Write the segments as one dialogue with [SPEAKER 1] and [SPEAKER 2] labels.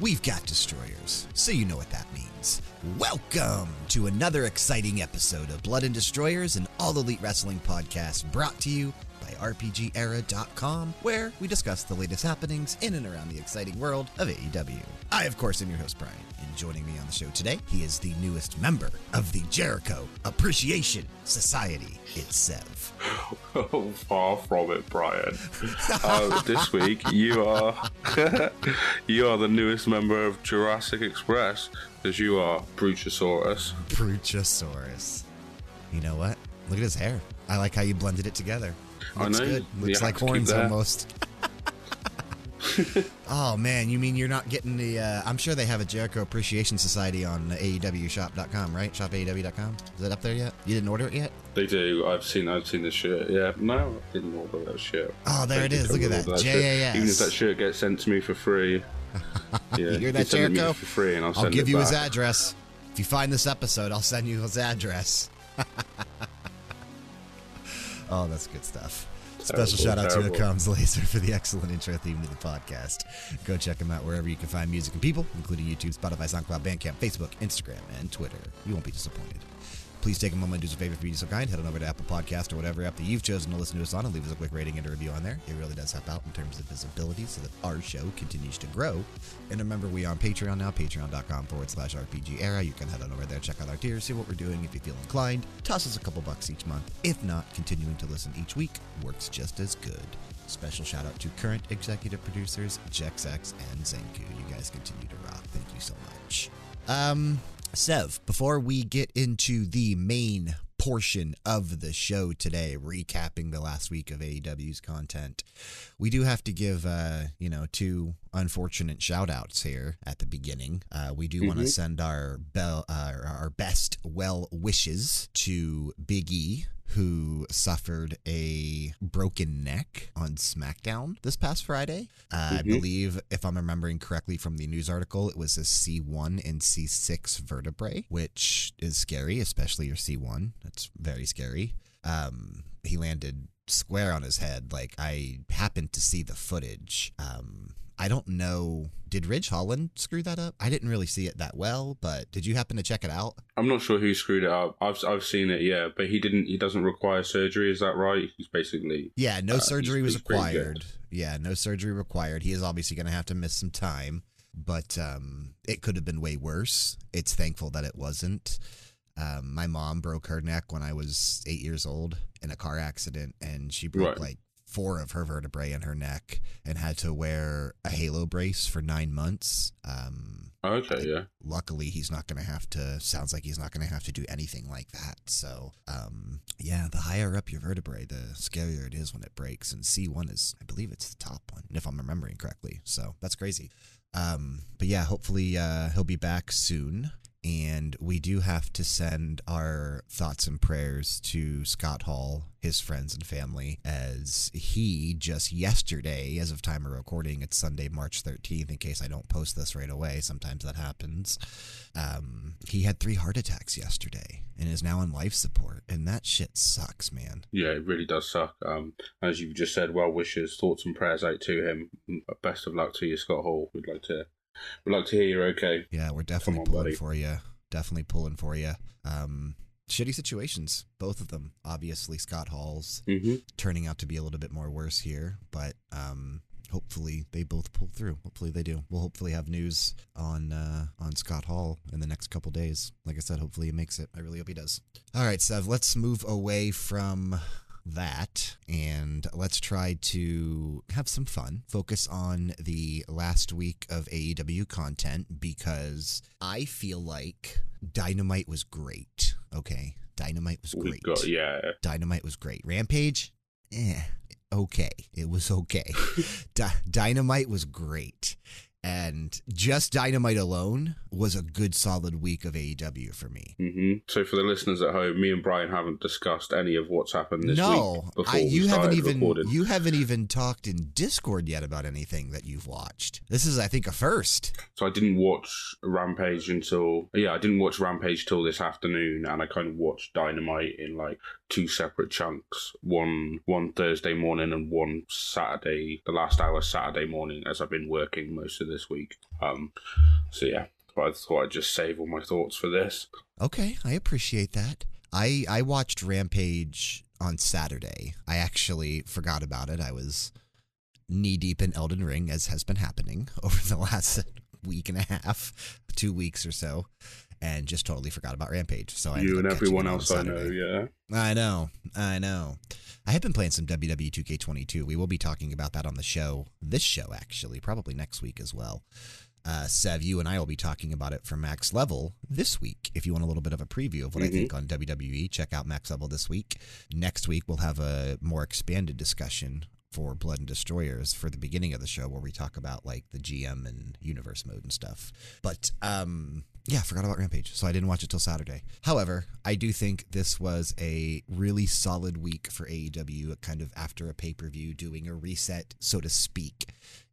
[SPEAKER 1] we've got destroyers, so you know what that means. Welcome to another exciting episode of Blood and Destroyers, an all elite wrestling podcast brought to you by RPGera.com, where we discuss the latest happenings in and around the exciting world of AEW. I, of course, am your host, Bryan, and joining me on the show today, he is the newest member of the Jericho Appreciation Society. It's Sev.
[SPEAKER 2] Oh, far from it, Bryan. Uh, this week, you are you are the newest member of Jurassic Express, because you are Bruchosaurus.
[SPEAKER 1] Bruchosaurus. You know what? Look at his hair. I like how you blended it together.
[SPEAKER 2] I
[SPEAKER 1] Looks
[SPEAKER 2] know.
[SPEAKER 1] good. Looks like horns almost. oh man, you mean you're not getting the? Uh, I'm sure they have a Jericho Appreciation Society on AEWShop.com, right? ShopAEW.com. Is that up there yet? You didn't order it yet?
[SPEAKER 2] They do. I've seen. I've seen the shirt. Yeah. No, I didn't order that shirt.
[SPEAKER 1] Oh, there it is. Look at that.
[SPEAKER 2] shirt.
[SPEAKER 1] JAS.
[SPEAKER 2] Even if that shirt gets sent to me for free. Yeah,
[SPEAKER 1] You hear that, Jericho?
[SPEAKER 2] For free, and I'll,
[SPEAKER 1] I'll give you his address. If you find this episode, I'll send you his address. oh, that's good stuff. Special
[SPEAKER 2] Terrible,
[SPEAKER 1] shout out to
[SPEAKER 2] terrible.
[SPEAKER 1] Laser for the excellent intro theme to the podcast. Go check him out wherever you can find music and people, including YouTube, Spotify, SoundCloud, Bandcamp, Facebook, Instagram, and Twitter. You won't be disappointed. Please take a moment do us a favor if you so kind. Head on over to Apple Podcast or whatever app that you've chosen to listen to us on and leave us a quick rating and a review on there. It really does help out in terms of visibility so that our show continues to grow. And remember, we are on Patreon now, patreon.com forward slash RPG era. You can head on over there, check out our tiers, see what we're doing if you feel inclined. Toss us a couple bucks each month. If not, continuing to listen each week works just as good. Special shout out to current executive producers, Jexak and Xancu. You guys continue to rock. Thank you so much. Um, Sev, before we get into the main portion of the show today, recapping the last week of AEW's content, we do have to give, uh, you know, two unfortunate shout outs here at the beginning. Uh, we do want to send our, bell, uh, our best well wishes to Big E, who suffered a broken neck on SmackDown this past Friday. Uh, I
[SPEAKER 2] Mhm.
[SPEAKER 1] believe, if I'm remembering correctly from the news article, it was a C1 and C6 vertebrae, which is scary, especially your C1. That's very scary. Um, he landed square on his head. Like, I happened to see the footage. Um, I don't know. Did Ridge Holland screw that up? I didn't really see it that well, but did you happen to check it out?
[SPEAKER 2] I'm not sure who screwed it up. I've I've seen it. Yeah, but he didn't. He doesn't require surgery. Is that right? He's basically.
[SPEAKER 1] Yeah, no
[SPEAKER 2] Uh,
[SPEAKER 1] surgery
[SPEAKER 2] he's-
[SPEAKER 1] was
[SPEAKER 2] he's
[SPEAKER 1] required. Yeah, no surgery required. He is obviously going to have to miss some time, but um, it could have been way worse. It's thankful that it wasn't. Um, my mom broke her neck when I was eight years old in a car accident, and she broke
[SPEAKER 2] Right.
[SPEAKER 1] like four of her vertebrae in her neck and had to wear a halo brace for nine months. Um,
[SPEAKER 2] Okay. Yeah.
[SPEAKER 1] luckily he's not going to have to sounds like he's not going to have to do anything like that so um yeah the higher up your vertebrae the scarier it is when it breaks and c1 is i believe it's the top one if i'm remembering correctly so that's crazy um but yeah hopefully uh he'll be back soon and we do have to send our thoughts and prayers to Scott Hall, his friends and family, as he just yesterday, as of time of recording, it's Sunday, March 13th, in case I don't post this right away. Sometimes that happens. Um, he had three heart attacks yesterday and is now on life support. And that shit sucks, man.
[SPEAKER 2] Yeah, it really does suck. Um, as you've just said, well wishes, thoughts, and prayers out to him. Mm, Best of luck to you, Scott Hall. We'd like to, we'd like to hear you're okay.
[SPEAKER 1] Yeah, we're definitely
[SPEAKER 2] on,
[SPEAKER 1] pulling
[SPEAKER 2] buddy.
[SPEAKER 1] for you. Definitely pulling for you. Um, shitty situations, both of them. Obviously, Scott Hall's
[SPEAKER 2] hmm
[SPEAKER 1] turning out to be a little bit more worse here, but um, hopefully they both pull through. Hopefully they do. We'll hopefully have news on uh, on Scott Hall in the next couple days. Like I said, hopefully he makes it. I really hope he does. All right, Sev, let's move away from that and let's try to have some fun. Focus on the last week of AEW content because I feel like Dynamite was great. Okay. Dynamite was great.
[SPEAKER 2] yeah.
[SPEAKER 1] Dynamite was great. Rampage, eh, okay. It was okay. Di- Dynamite was great. And just Dynamite alone was a good solid week of AEW for me.
[SPEAKER 2] hmm So for the listeners at home, me and Brian haven't discussed any of what's happened this
[SPEAKER 1] no,
[SPEAKER 2] week before
[SPEAKER 1] I,
[SPEAKER 2] we
[SPEAKER 1] you
[SPEAKER 2] started
[SPEAKER 1] haven't even
[SPEAKER 2] recording.
[SPEAKER 1] you haven't even talked in Discord yet about anything that you've watched. This is, I think, a first.
[SPEAKER 2] So I didn't watch Rampage until yeah, I didn't watch Rampage till this afternoon, and I kind of watched Dynamite in like two separate chunks, one one Thursday morning and one Saturday, the last hour Saturday morning, as I've been working most of this week. Um, so yeah, I thought I'd just save all my thoughts for this.
[SPEAKER 1] Okay, I appreciate that. I I watched Rampage on Saturday. I actually forgot about it. I was knee deep in Elden Ring, as has been happening over the last week and a half, two weeks or so, and just totally forgot about Rampage. So I
[SPEAKER 2] you and everyone else I know, yeah.
[SPEAKER 1] I know, I know. I have been playing some WWE 2K22. We will be talking about that on the show, this show actually, probably next week as well. Uh, Sev, you and I will be talking about it for Max Level this week. If you want a little bit of a preview of what I
[SPEAKER 2] Mhm.
[SPEAKER 1] think on WWE, check out Max Level this week. Next week, we'll have a more expanded discussion for Blood and Destroyers for the beginning of the show where we talk about like the GM and universe mode and stuff. But um yeah, I forgot about Rampage, so I didn't watch it till Saturday. However, I do think this was a really solid week for AEW, kind of after a pay per view, doing a reset, so to speak,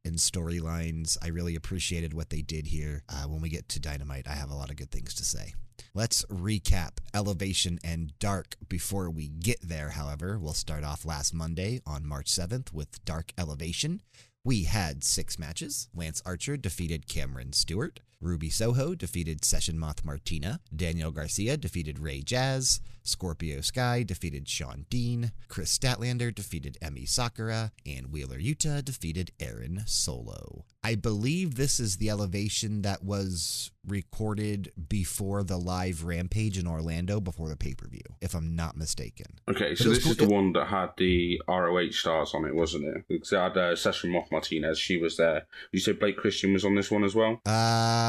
[SPEAKER 1] in storylines. I really appreciated what they did here. Uh, when we get to Dynamite, I have a lot of good things to say. Let's recap Elevation and Dark before we get there, however. We'll start off last Monday on March 7th with Dark Elevation. We had six matches. Lance Archer defeated Cameron Stewart. Ruby Soho defeated Session Moth Martina. Daniel Garcia defeated Ray Jaz. Scorpio Sky defeated Sean Dean. Kris Statlander defeated Emi Sakura. And Wheeler Yuta defeated Aaron Solo. I believe this is the elevation that was recorded before the live Rampage in Orlando before the pay per view, if I'm not mistaken.
[SPEAKER 2] Okay, so this is the one that had the ROH stars on it, wasn't it? Because it had uh, Session Moth Martinez, she was there. You said Blake Christian was on this one as well?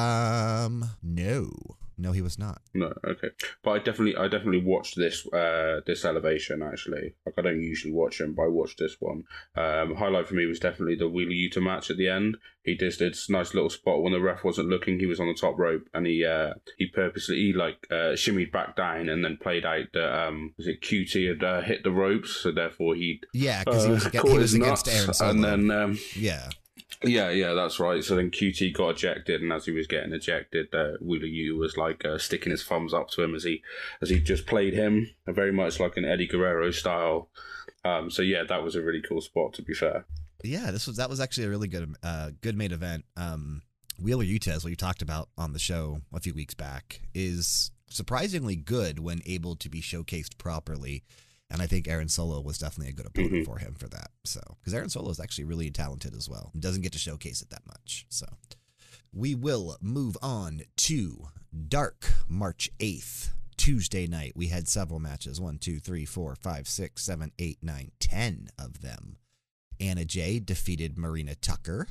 [SPEAKER 1] Um, no. No, he was not.
[SPEAKER 2] No, okay. But I definitely, I definitely watched this, uh, this elevation actually. Like I don't usually watch them, but I watched this one. Um, highlight for me was definitely the Wheeler Yuta match at the end. He just did this nice little spot when the ref wasn't looking. He was on the top rope and he, uh, he purposely he like uh, shimmied back down and then played out that um, was it QT had uh, hit the ropes, so therefore he
[SPEAKER 1] Yeah, because he
[SPEAKER 2] uh,
[SPEAKER 1] was, aga-
[SPEAKER 2] caught
[SPEAKER 1] he was against Aaron Solo.
[SPEAKER 2] and then um,
[SPEAKER 1] yeah.
[SPEAKER 2] Yeah, yeah, that's right. So then QT got ejected, and as he was getting ejected, uh, Wheeler U was like uh, sticking his thumbs up to him as he as he just played him, uh, very much like an Eddie Guerrero style. Um, so yeah, that was a really cool spot. To be fair,
[SPEAKER 1] Yeah, this was that was actually a really good uh good main event. Um Wheeler Yuta, as we talked about on the show a few weeks back, is surprisingly good when able to be showcased properly. And I think Aaron Solo was definitely a good opponent
[SPEAKER 2] Mhm.
[SPEAKER 1] for him for that. So, because Aaron Solo is actually really talented as well, and doesn't get to showcase it that much. So, we will move on to Dark March 8th. Tuesday night, we had several matches one, two, three, four, five, six, seven, eight, nine, ten of them. Anna Jay defeated Marina Tucker.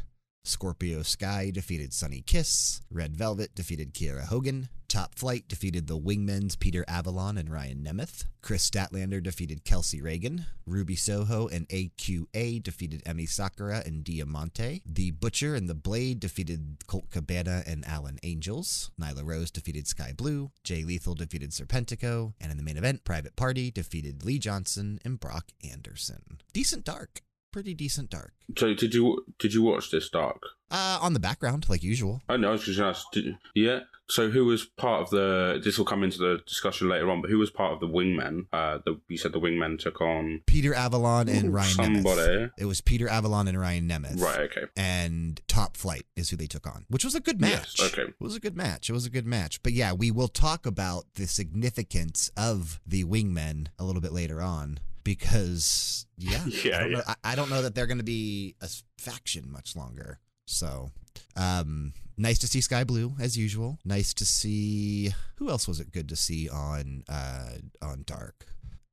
[SPEAKER 1] Scorpio Sky defeated Sunny Kiss. Red Velvet defeated Kiera Hogan. Top Flight defeated the Wingmen's Peter Avalon and Ryan Nemeth. Kris Statlander defeated Kelsey Reagan. Ruby Soho and AQA defeated Emi Sakura and Diamante. The Butcher and the Blade defeated Colt Cabana and Alan Angels. Nyla Rose defeated Skye Blue. Jay Lethal defeated Serpentico. And in the main event, Private Party defeated Lee Johnson and Brock Anderson. Decent dark. Pretty decent dark.
[SPEAKER 2] so did you did you watch this Dark?
[SPEAKER 1] Uh, on the background, like usual.
[SPEAKER 2] I know. I was just gonna ask. Did, yeah. So who was part of the? This will come into the discussion later on. But who was part of the Wingmen? Uh, the you said the Wingmen took on
[SPEAKER 1] Peter Avalon and
[SPEAKER 2] Ooh,
[SPEAKER 1] Ryan
[SPEAKER 2] somebody.
[SPEAKER 1] Nemeth. It was Peter Avalon and Ryan Nemeth.
[SPEAKER 2] right. Okay.
[SPEAKER 1] And Top Flight is who they took on, which was a good match.
[SPEAKER 2] Yes, okay.
[SPEAKER 1] It was a good match. It was a good match. But yeah, we will talk about the significance of the Wingmen a little bit later on because, yeah,
[SPEAKER 2] Yeah,
[SPEAKER 1] I, don't
[SPEAKER 2] yeah.
[SPEAKER 1] Know, I, I don't know that they're going to be a faction much longer. So, um, nice to see Skye Blue as usual. Nice to see who else was it good to see on uh on Dark?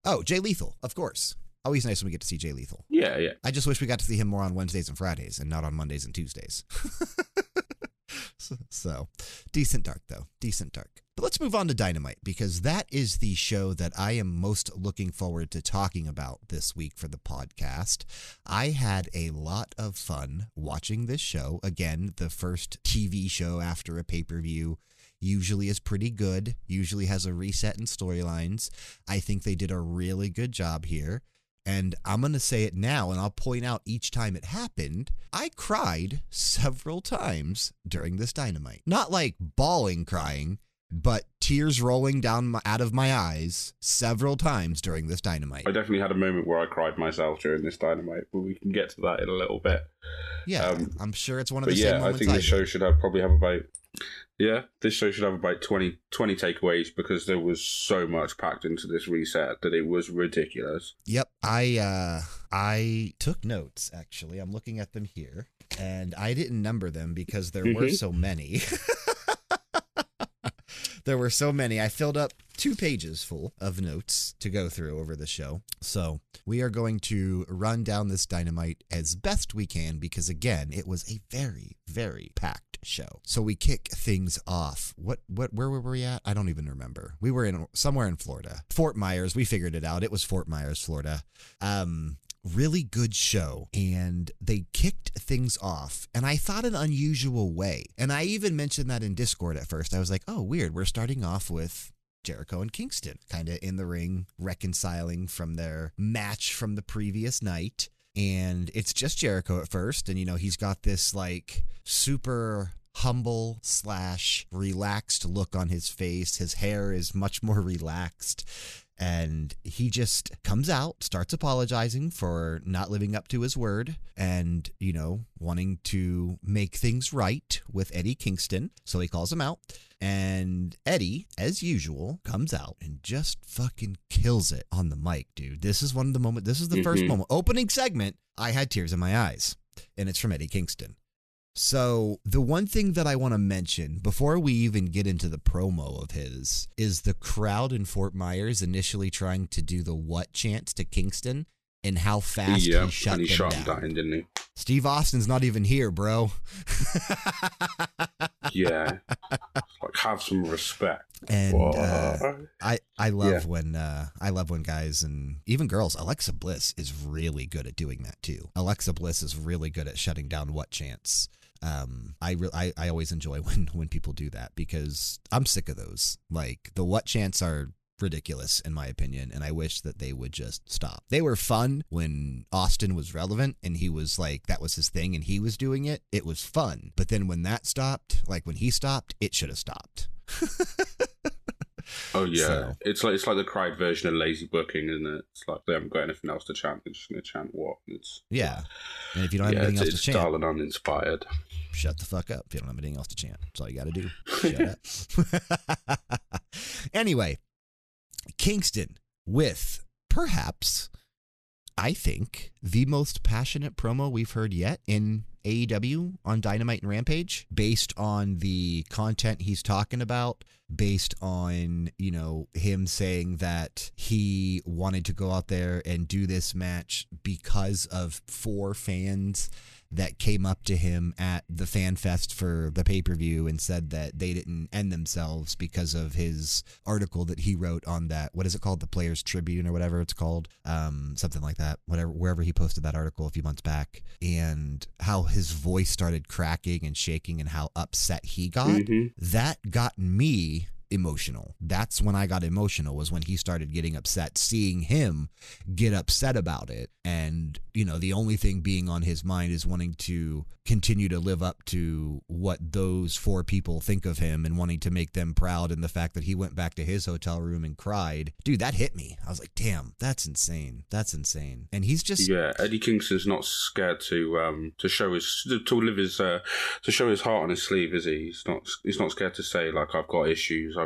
[SPEAKER 1] Oh, Jay Lethal, of course. Always nice when we get to see Jay Lethal.
[SPEAKER 2] Yeah. Yeah.
[SPEAKER 1] I just wish we got to see him more on Wednesdays and Fridays and not on Mondays and Tuesdays. so, so, decent dark, though. Decent dark. But let's move on to Dynamite because that is the show that I am most looking forward to talking about this week for the podcast. I had a lot of fun watching this show. Again, the first TV show after a pay per view usually is pretty good, usually has a reset in storylines. I think they did a really good job here. And I'm going to say it now, and I'll point out each time it happened. I cried several times during this dynamite. Not like bawling crying, but tears rolling down my, out of my eyes several times during this dynamite.
[SPEAKER 2] I definitely had a moment where I cried myself during this dynamite, but we can get to that in a little bit.
[SPEAKER 1] Yeah,
[SPEAKER 2] Um,
[SPEAKER 1] I'm sure it's one of the same
[SPEAKER 2] yeah, I think this
[SPEAKER 1] did.
[SPEAKER 2] show should have probably have about yeah, this show should have about 20, 20 takeaways because there was so much packed into this reset that it was ridiculous.
[SPEAKER 1] Yep, I uh I took notes actually. I'm looking at them here and I didn't number them because there were
[SPEAKER 2] Mhm.
[SPEAKER 1] so many. there were so many. I filled up two pages full of notes to go through over the show. So, we are going to run down this dynamite as best we can because again, it was a very very packed show. So we kick things off. What what where were we at? I don't even remember. We were in somewhere in Florida. Fort Myers. We figured it out. It was Fort Myers, Florida. Um really good show and they kicked things off and I thought an unusual way. And I even mentioned that in Discord at first. I was like, "Oh, weird. We're starting off with Jericho and Kingston kind of in the ring reconciling from their match from the previous night and it's just Jericho at first, and you know he's got this like super humble slash relaxed look on his face. His hair is much more relaxed, and he just comes out, starts apologizing for not living up to his word, and you know wanting to make things right with Eddie Kingston. So he calls him out. And Eddie, as usual, comes out and just fucking kills it on the mic, dude. This is one of the moment. This is the first
[SPEAKER 2] Mhm.
[SPEAKER 1] moment. Opening segment, I had tears in my eyes, and it's from Eddie Kingston. So, the one thing that I want to mention before we even get into the promo of his is the crowd in Fort Myers initially trying to do the what chants to Kingston and how fast
[SPEAKER 2] yeah,
[SPEAKER 1] he shut
[SPEAKER 2] and he
[SPEAKER 1] them
[SPEAKER 2] shot
[SPEAKER 1] down.
[SPEAKER 2] him down, didn't he?
[SPEAKER 1] Steve Austin's not even here, bro.
[SPEAKER 2] Yeah. like have some respect.
[SPEAKER 1] and uh, I I love
[SPEAKER 2] Yeah.
[SPEAKER 1] when uh, I love when guys and even girls. Alexa Bliss is really good at doing that too. Alexa Bliss is really good at shutting down what chants. Um, I, re- I I always enjoy when when people do that because I'm sick of those. Like the what chants are ridiculous in my opinion and I wish that they would just stop. They were fun when Austin was relevant and he was like that was his thing and he was doing it. It was fun. But then when that stopped, like when he stopped, it should have stopped.
[SPEAKER 2] Oh yeah,
[SPEAKER 1] So-
[SPEAKER 2] it's like it's like the cried version of lazy booking, isn't it? It's like they haven't got anything else to chant; they're just going to chant what? It's
[SPEAKER 1] Yeah. And if you don't have
[SPEAKER 2] yeah,
[SPEAKER 1] anything else to chant,
[SPEAKER 2] dull and uninspired.
[SPEAKER 1] shut the fuck up. If you don't have anything else to chant, that's all you got to do. Shut up. anyway, Kingston with perhaps, I think, the most passionate promo we've heard yet in AEW on Dynamite and Rampage, based on the content he's talking about, based on, you know, him saying that he wanted to go out there and do this match because of four fans that came up to him at the fan fest for the pay-per-view and said that they didn't end themselves because of his article that he wrote on that what is it called? The players tribune or whatever it's called? Um something like that whatever wherever he posted that article a few months back and how his voice started cracking and shaking and how upset he got.
[SPEAKER 2] Mhm.
[SPEAKER 1] that got me emotional. That's when I got emotional was when he started getting upset seeing him get upset about it and you know the only thing being on his mind is wanting to continue to live up to what those four people think of him and wanting to make them proud and the fact that he went back to his hotel room and cried. Dude, that hit me. I was like, "Damn, that's insane. That's insane." And he's just
[SPEAKER 2] Yeah, Eddie Kingston's not scared to um to show his to live his uh, to show his heart on his sleeve, is he? He's not he's not scared to say like I've got issues,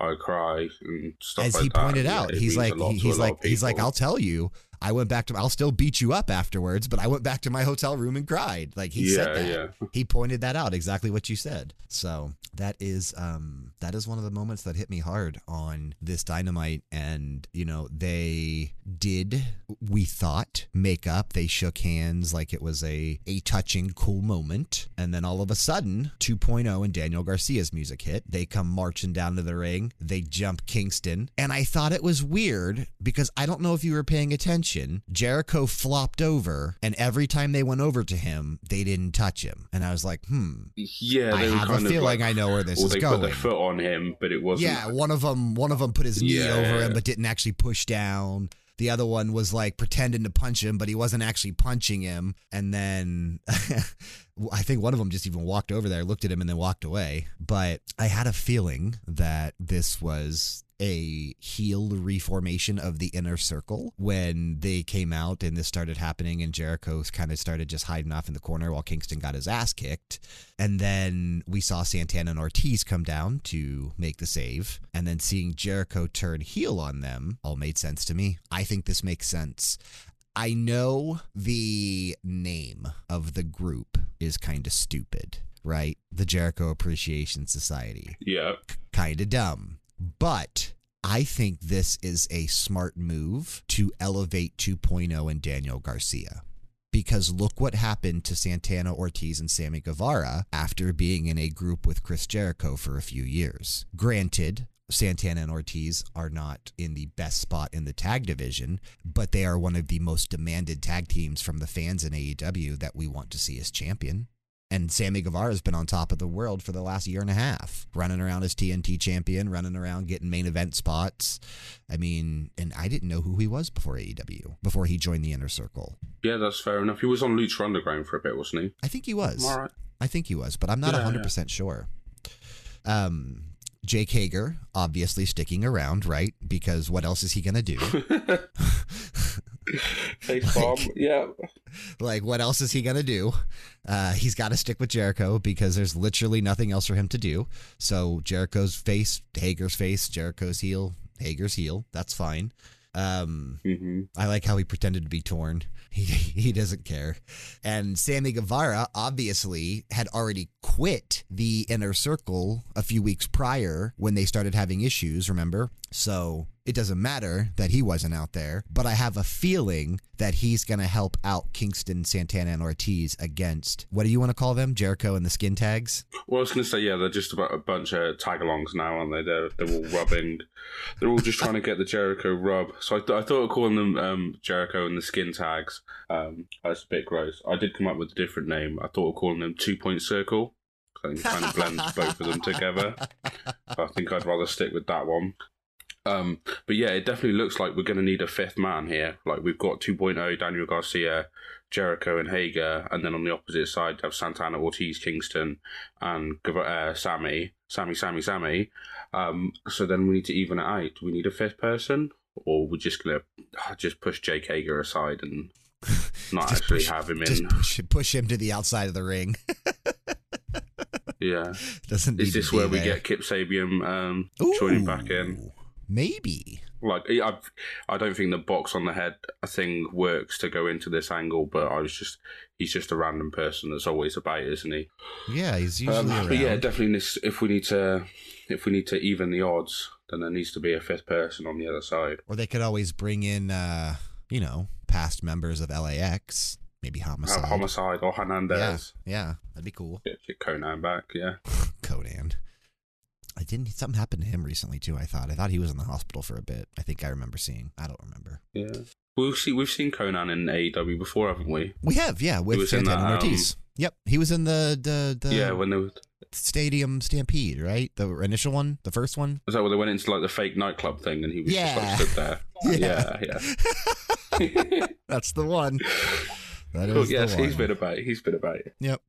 [SPEAKER 2] I I cry and stuff
[SPEAKER 1] as
[SPEAKER 2] like
[SPEAKER 1] he pointed
[SPEAKER 2] Yeah,
[SPEAKER 1] out,
[SPEAKER 2] it
[SPEAKER 1] he's like
[SPEAKER 2] a lot
[SPEAKER 1] he-
[SPEAKER 2] to a
[SPEAKER 1] he's like he's like. I'll tell you. I went back to I'll still beat you up afterwards, but I went back to my hotel room and cried. Like he
[SPEAKER 2] yeah,
[SPEAKER 1] said that.
[SPEAKER 2] yeah.
[SPEAKER 1] He pointed that out exactly what you said. So that is um that is one of the moments that hit me hard on this dynamite and you know they did we thought make up they shook hands like it was a a touching cool moment and then all of a sudden 2.0 and Daniel Garcia's music hit they come marching down to the ring they jump Kingston and I thought it was weird because I don't know if you were paying attention Jericho flopped over and every time they went over to him they didn't touch him and I was like hmm
[SPEAKER 2] Yeah,
[SPEAKER 1] I have a feeling
[SPEAKER 2] like,
[SPEAKER 1] I know where this is
[SPEAKER 2] they
[SPEAKER 1] going.
[SPEAKER 2] put their foot on him, but it wasn't.
[SPEAKER 1] Yeah, one of them one of them put his knee
[SPEAKER 2] Yeah,
[SPEAKER 1] over him but didn't actually push down. The other one was like pretending to punch him, but he wasn't actually punching him. And then I think one of them just even walked over there, looked at him, and then walked away. But I had a feeling that this was a heel reformation of the inner circle when they came out and this started happening and Jericho kind of started just hiding off in the corner while Kingston got his ass kicked. And then we saw Santana and Ortiz come down to make the save. And then seeing Jericho turn heel on them all made sense to me. I think this makes sense. I know the name of the group is kind of stupid, right? The Jericho Appreciation Society.
[SPEAKER 2] Yeah.
[SPEAKER 1] Kind of dumb. But I think this is a smart move to elevate 2.0 and Daniel Garcia. Because look what happened to Santana Ortiz and Sammy Guevara after being in a group with Chris Jericho for a few years. Granted, Santana and Ortiz are not in the best spot in the tag division, but they are one of the most demanded tag teams from the fans in AEW that we want to see as champion. And Sammy Guevara has been on top of the world for the last year and a half, running around as TNT champion, running around getting main event spots. I mean, and I didn't know who he was before AEW, before he joined the inner circle.
[SPEAKER 2] Yeah, that's fair enough. He was on Lucha Underground for a bit, wasn't he?
[SPEAKER 1] I think he was.
[SPEAKER 2] All right.
[SPEAKER 1] I think he was, but I'm not
[SPEAKER 2] Yeah,
[SPEAKER 1] 100% sure. Um, Jake Hager, obviously sticking around, right? Because what else is he going to do?
[SPEAKER 2] Face bomb. Yeah.
[SPEAKER 1] like, what else is he going to do? Uh, he's got to stick with Jericho because there's literally nothing else for him to do. So Jericho's face, Hager's face, Jericho's heel, Hager's heel. That's fine. Um,
[SPEAKER 2] hmm
[SPEAKER 1] I like how he pretended to be torn. He he doesn't care. And Sammy Guevara obviously had already quit the inner circle a few weeks prior when they started having issues, remember? So it doesn't matter that he wasn't out there, but I have a feeling that he's going to help out Kingston, Santana, and Ortiz against what do you want to call them? Jericho and the skin tags?
[SPEAKER 2] Well, I was going to say, yeah, they're just about a bunch of tag-alongs now, aren't they? They're they're all rubbing. they're all just trying to get the Jericho rub. So I, th- I thought of calling them um, Jericho and the Skin Tags. Um, that's a bit gross. I did come up with a different name. I thought of calling them Two Point Circle. I think it kind of blends both of them together. I think I'd rather stick with that one. Um, but yeah, it definitely looks like we're going to need a fifth man here. Like we've got 2.0 Daniel Garcia, Jericho, and Hager, and then on the opposite side have Santana, Ortiz, Kingston, and uh, Sammy, Sammy, Sammy, Sammy. Um, so then we need to even it out. Do we need a fifth person, or we're just going to just push Jake Hager aside and not actually
[SPEAKER 1] push-
[SPEAKER 2] have him in?
[SPEAKER 1] push, push him to the outside of the ring.
[SPEAKER 2] Yeah.
[SPEAKER 1] Doesn't
[SPEAKER 2] Is this where we get Kip Sabian um, joining back in?
[SPEAKER 1] Maybe.
[SPEAKER 2] like I, I don't think the box on the head thing works to go into this angle, but I was just he's just a random person that's always about, isn't he?
[SPEAKER 1] Yeah, he's usually
[SPEAKER 2] Um, but yeah, definitely. This, if we need to, if we need to even the odds, then there needs to be a fifth person on the other side.
[SPEAKER 1] Or they could always bring in, uh, you know, past members of LAX, maybe Homicide.
[SPEAKER 2] Uh, homicide or Hernandez.
[SPEAKER 1] Yeah, that'd be cool.
[SPEAKER 2] Get, get Konnan back, yeah.
[SPEAKER 1] Konnan. I didn't. Something happened to him recently too. I thought. I thought he was in the hospital for a bit. I think I remember seeing. I don't remember.
[SPEAKER 2] Yeah. We've seen we've seen Konnan in AEW before, haven't we?
[SPEAKER 1] We have, yeah, with Santana and
[SPEAKER 2] that, um,
[SPEAKER 1] Ortiz. Yep, he was in the the the
[SPEAKER 2] yeah, when they were,
[SPEAKER 1] Stadium Stampede, right? The initial one, the first one.
[SPEAKER 2] was that where they went into like the fake nightclub thing, and he was
[SPEAKER 1] Yeah.
[SPEAKER 2] just like stood there.
[SPEAKER 1] Yeah.
[SPEAKER 2] yeah. yeah.
[SPEAKER 1] That's the one. That is
[SPEAKER 2] Cool, yes,
[SPEAKER 1] one.
[SPEAKER 2] he's been about. He's been about. It.
[SPEAKER 1] Yep.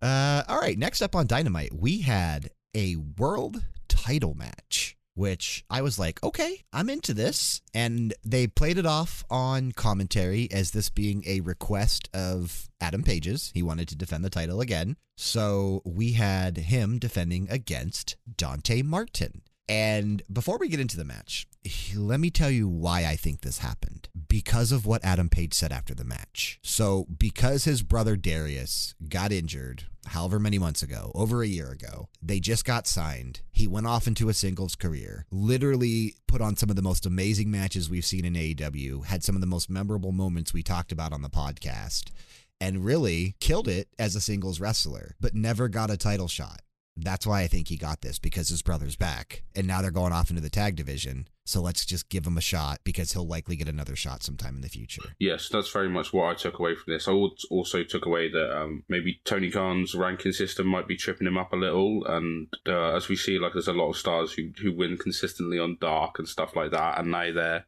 [SPEAKER 1] Uh, all right. Next up on Dynamite, we had a world title match, which I was like, okay, I'm into this. And they played it off on commentary as this being a request of Adam Page's. He wanted to defend the title again. So we had him defending against Dante Martin. And before we get into the match, let me tell you why I think this happened. Because of what Adam Page said after the match. So, because his brother Darius got injured however many months ago, over a year ago, they just got signed. He went off into a singles career, literally put on some of the most amazing matches we've seen in AEW, had some of the most memorable moments we talked about on the podcast, and really killed it as a singles wrestler, but never got a title shot that's why I think he got this because his brother's back, and now they're going off into the tag division. So let's just give him a shot because he'll likely get another shot sometime in the future.
[SPEAKER 2] Yes, that's very much what I took away from this. I also took away that um, maybe Tony Khan's ranking system might be tripping him up a little, and uh, as we see, like there's a lot of stars who who win consistently on Dark and stuff like that, and now they're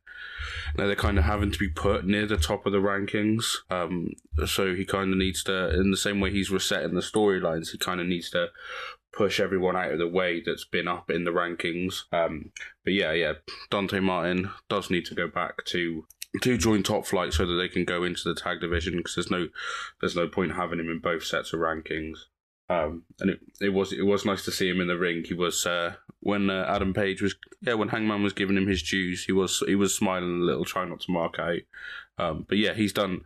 [SPEAKER 2] now they're kind of having to be put near the top of the rankings. Um, so he kind of needs to, in the same way he's resetting the storylines, he kind of needs to push everyone out of the way that's been up in the rankings. Um, but yeah, yeah, Dante Martin does need to go back to to join top flight so that they can go into the tag division because there's no there's no point having him in both sets of rankings. Um, and it, it was it was nice to see him in the ring. He was uh, when uh, Adam Page was yeah when Hangman was giving him his dues. He was he was smiling a little, trying not to mark out. Um, but yeah, he's done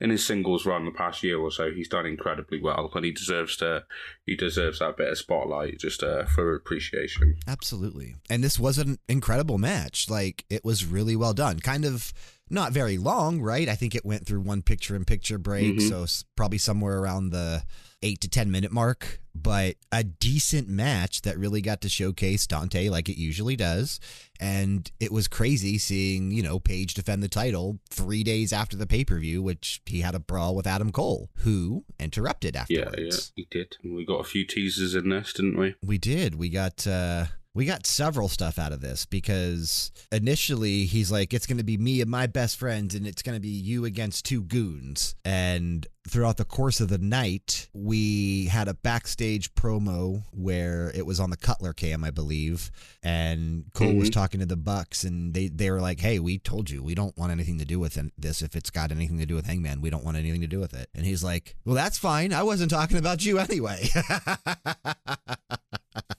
[SPEAKER 2] in his singles run the past year or so, he's done incredibly well, and he deserves to he deserves that bit of spotlight just uh, for appreciation.
[SPEAKER 1] Absolutely, and this was an incredible match. Like it was really well done. Kind of not very long, right? I think it went through one picture in picture break, mm-hmm. so probably somewhere around the eight to 10 minute mark, but a decent match that really got to showcase Dante like it usually does. And it was crazy seeing, you know, Page defend the title three days after the pay per view, which he had a brawl with Adam Cole, who interrupted afterwards.
[SPEAKER 2] Yeah, yeah, he did. We got a few teasers in this, didn't we?
[SPEAKER 1] We did. We got, uh, we got several stuff out of this because initially he's like, it's going to be me and my best friends, and it's going to be you against two goons. And throughout the course of the night, we had a backstage promo where it was on the Cutler cam, I believe, and Cole mm-hmm. was talking to the Bucks, and they they were like, "Hey, we told you we don't want anything to do with this. If it's got anything to do with Hangman, we don't want anything to do with it." And he's like, "Well, that's fine. I wasn't talking about you anyway."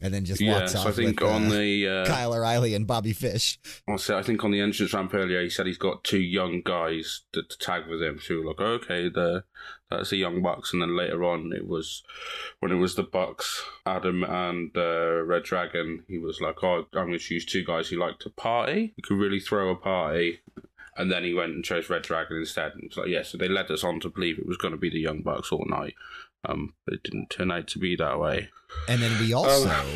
[SPEAKER 1] and then just yeah, walks so off. I think with, on uh, the uh, Kyle O'Reilly and Bobby Fish.
[SPEAKER 2] I said I think on the entrance ramp earlier, he said he's got two young guys to, to tag with him. So like, okay, the that's the young Bucks, and then later on, it was when it was the Bucks, Adam and uh, Red Dragon. He was like, "Oh, I'm going to choose two guys who like to party, who could really throw a party." And then he went and chose Red Dragon instead. And it's like, yeah, so they led us on to believe it was going to be the Young Bucks all night. Um, but it didn't turn out to be that way.
[SPEAKER 1] And then we also, um,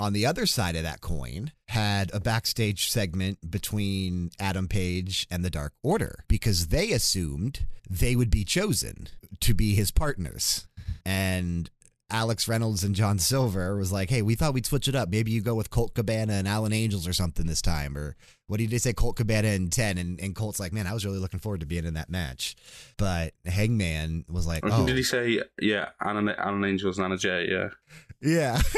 [SPEAKER 1] on the other side of that coin, had a backstage segment between Adam Page and the Dark Order because they assumed they would be chosen to be his partners. And Alex Reynolds and John Silver was like, hey, we thought we'd switch it up. Maybe you go with Colt Cabana and Alan Angels or something this time. Or what did they say? Colt Cabana and 10. And, and Colt's like, man, I was really looking forward to being in that match. But Hangman was like, oh.
[SPEAKER 2] Did he say, yeah, Alan, Alan Angels and Anna Jay? Yeah.
[SPEAKER 1] Yeah.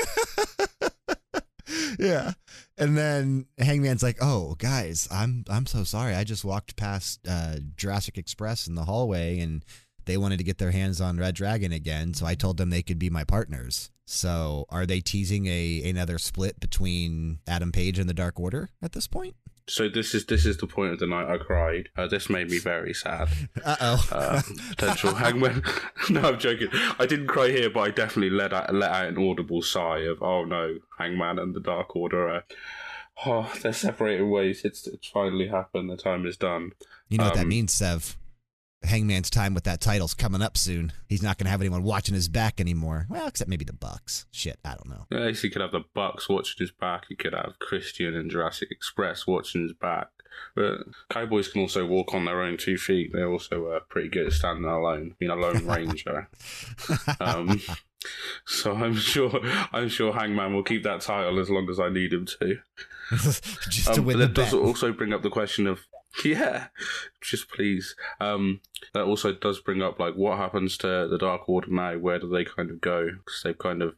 [SPEAKER 1] yeah. And then Hangman's like, "Oh, guys, I'm I'm so sorry. I just walked past uh, Jurassic Express in the hallway, and they wanted to get their hands on Red Dragon again, so I told them they could be my partners. So are they teasing a another split between Adam Page and the Dark Order at this point?
[SPEAKER 2] So this is this is the point of the night I cried. Uh, this made me very sad.
[SPEAKER 1] Uh-oh.
[SPEAKER 2] Uh, potential hangman. no, I'm joking. I didn't cry here, but I definitely let out let out an audible sigh of "Oh no, Hangman and the Dark Order are." Oh, they're separating ways. It's it's finally happened. The time is done.
[SPEAKER 1] You know um, what that um, means, Sev? Hangman's time with that title's coming up soon. He's not going to have anyone watching his back anymore. Well, except maybe the Bucks. Shit, I don't know.
[SPEAKER 2] Yeah, he could have the Bucks watching his back. He could have Christian and Jurassic Express watching his back. But Cowboys can also walk on their own two feet. They're also uh, pretty good at standing alone, being a lone ranger. um, so I'm sure I'm sure Hangman will keep that title as long as I need him to.
[SPEAKER 1] Just to um, win the
[SPEAKER 2] does also bring up the question of Yeah, just please. Um, that also does bring up like what happens to the Dark Order now. Where do they kind of go? Because they've kind of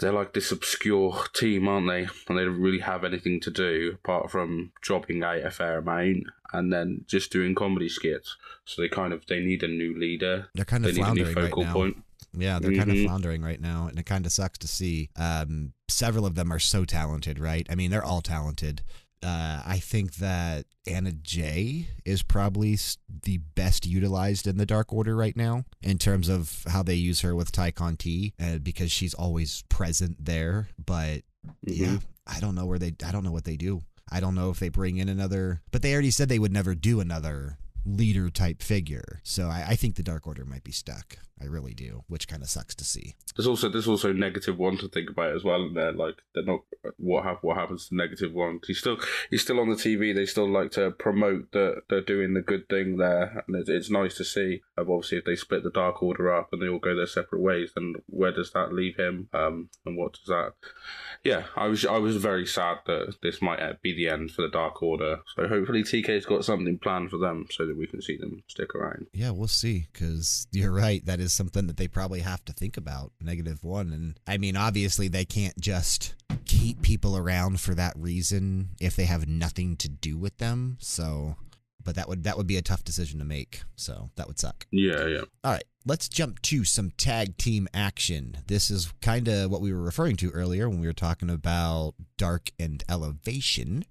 [SPEAKER 2] they're like this obscure team, aren't they? And they don't really have anything to do apart from dropping out a fair amount and then just doing comedy skits. So they kind of they need a new leader.
[SPEAKER 1] They're kind of they floundering right now. Point. Yeah, they're mm-hmm. kind of floundering right now, and it kind of sucks to see. Um, several of them are so talented, right? I mean, they're all talented uh, I think that Anna Jay is probably the best utilized in the Dark Order right now in terms of how they use her with Tay Conti, uh, because she's always present there. But mm-hmm. yeah, I don't know where they. I don't know what they do. I don't know if they bring in another. But they already said they would never do another leader type figure. So I, I, think the Dark Order might be stuck. I really do, which kind of sucks to see.
[SPEAKER 2] There's also there's also negative one to think about as well. And they're like they're not what have what happens to negative one. He's still he's still on the TV. They still like to promote that they're doing the good thing there, and it's, it's nice to see. Um, obviously, if they split the Dark Order up and they all go their separate ways, then where does that leave him? Um, and what does that? Yeah, I was I was very sad that this might uh, be the end for the Dark Order. So hopefully TK's got something planned for them so that we can see them stick around.
[SPEAKER 1] Yeah, we'll see. Because you're right, that is something that they probably have to think about. Negative one, and I mean, obviously, they can't just keep people around for that reason if they have nothing to do with them. So, but that would that would be a tough decision to make. So that would suck.
[SPEAKER 2] Yeah, yeah.
[SPEAKER 1] All right, let's jump to some tag team action. This is kind of what we were referring to earlier when we were talking about Dark and Elevation.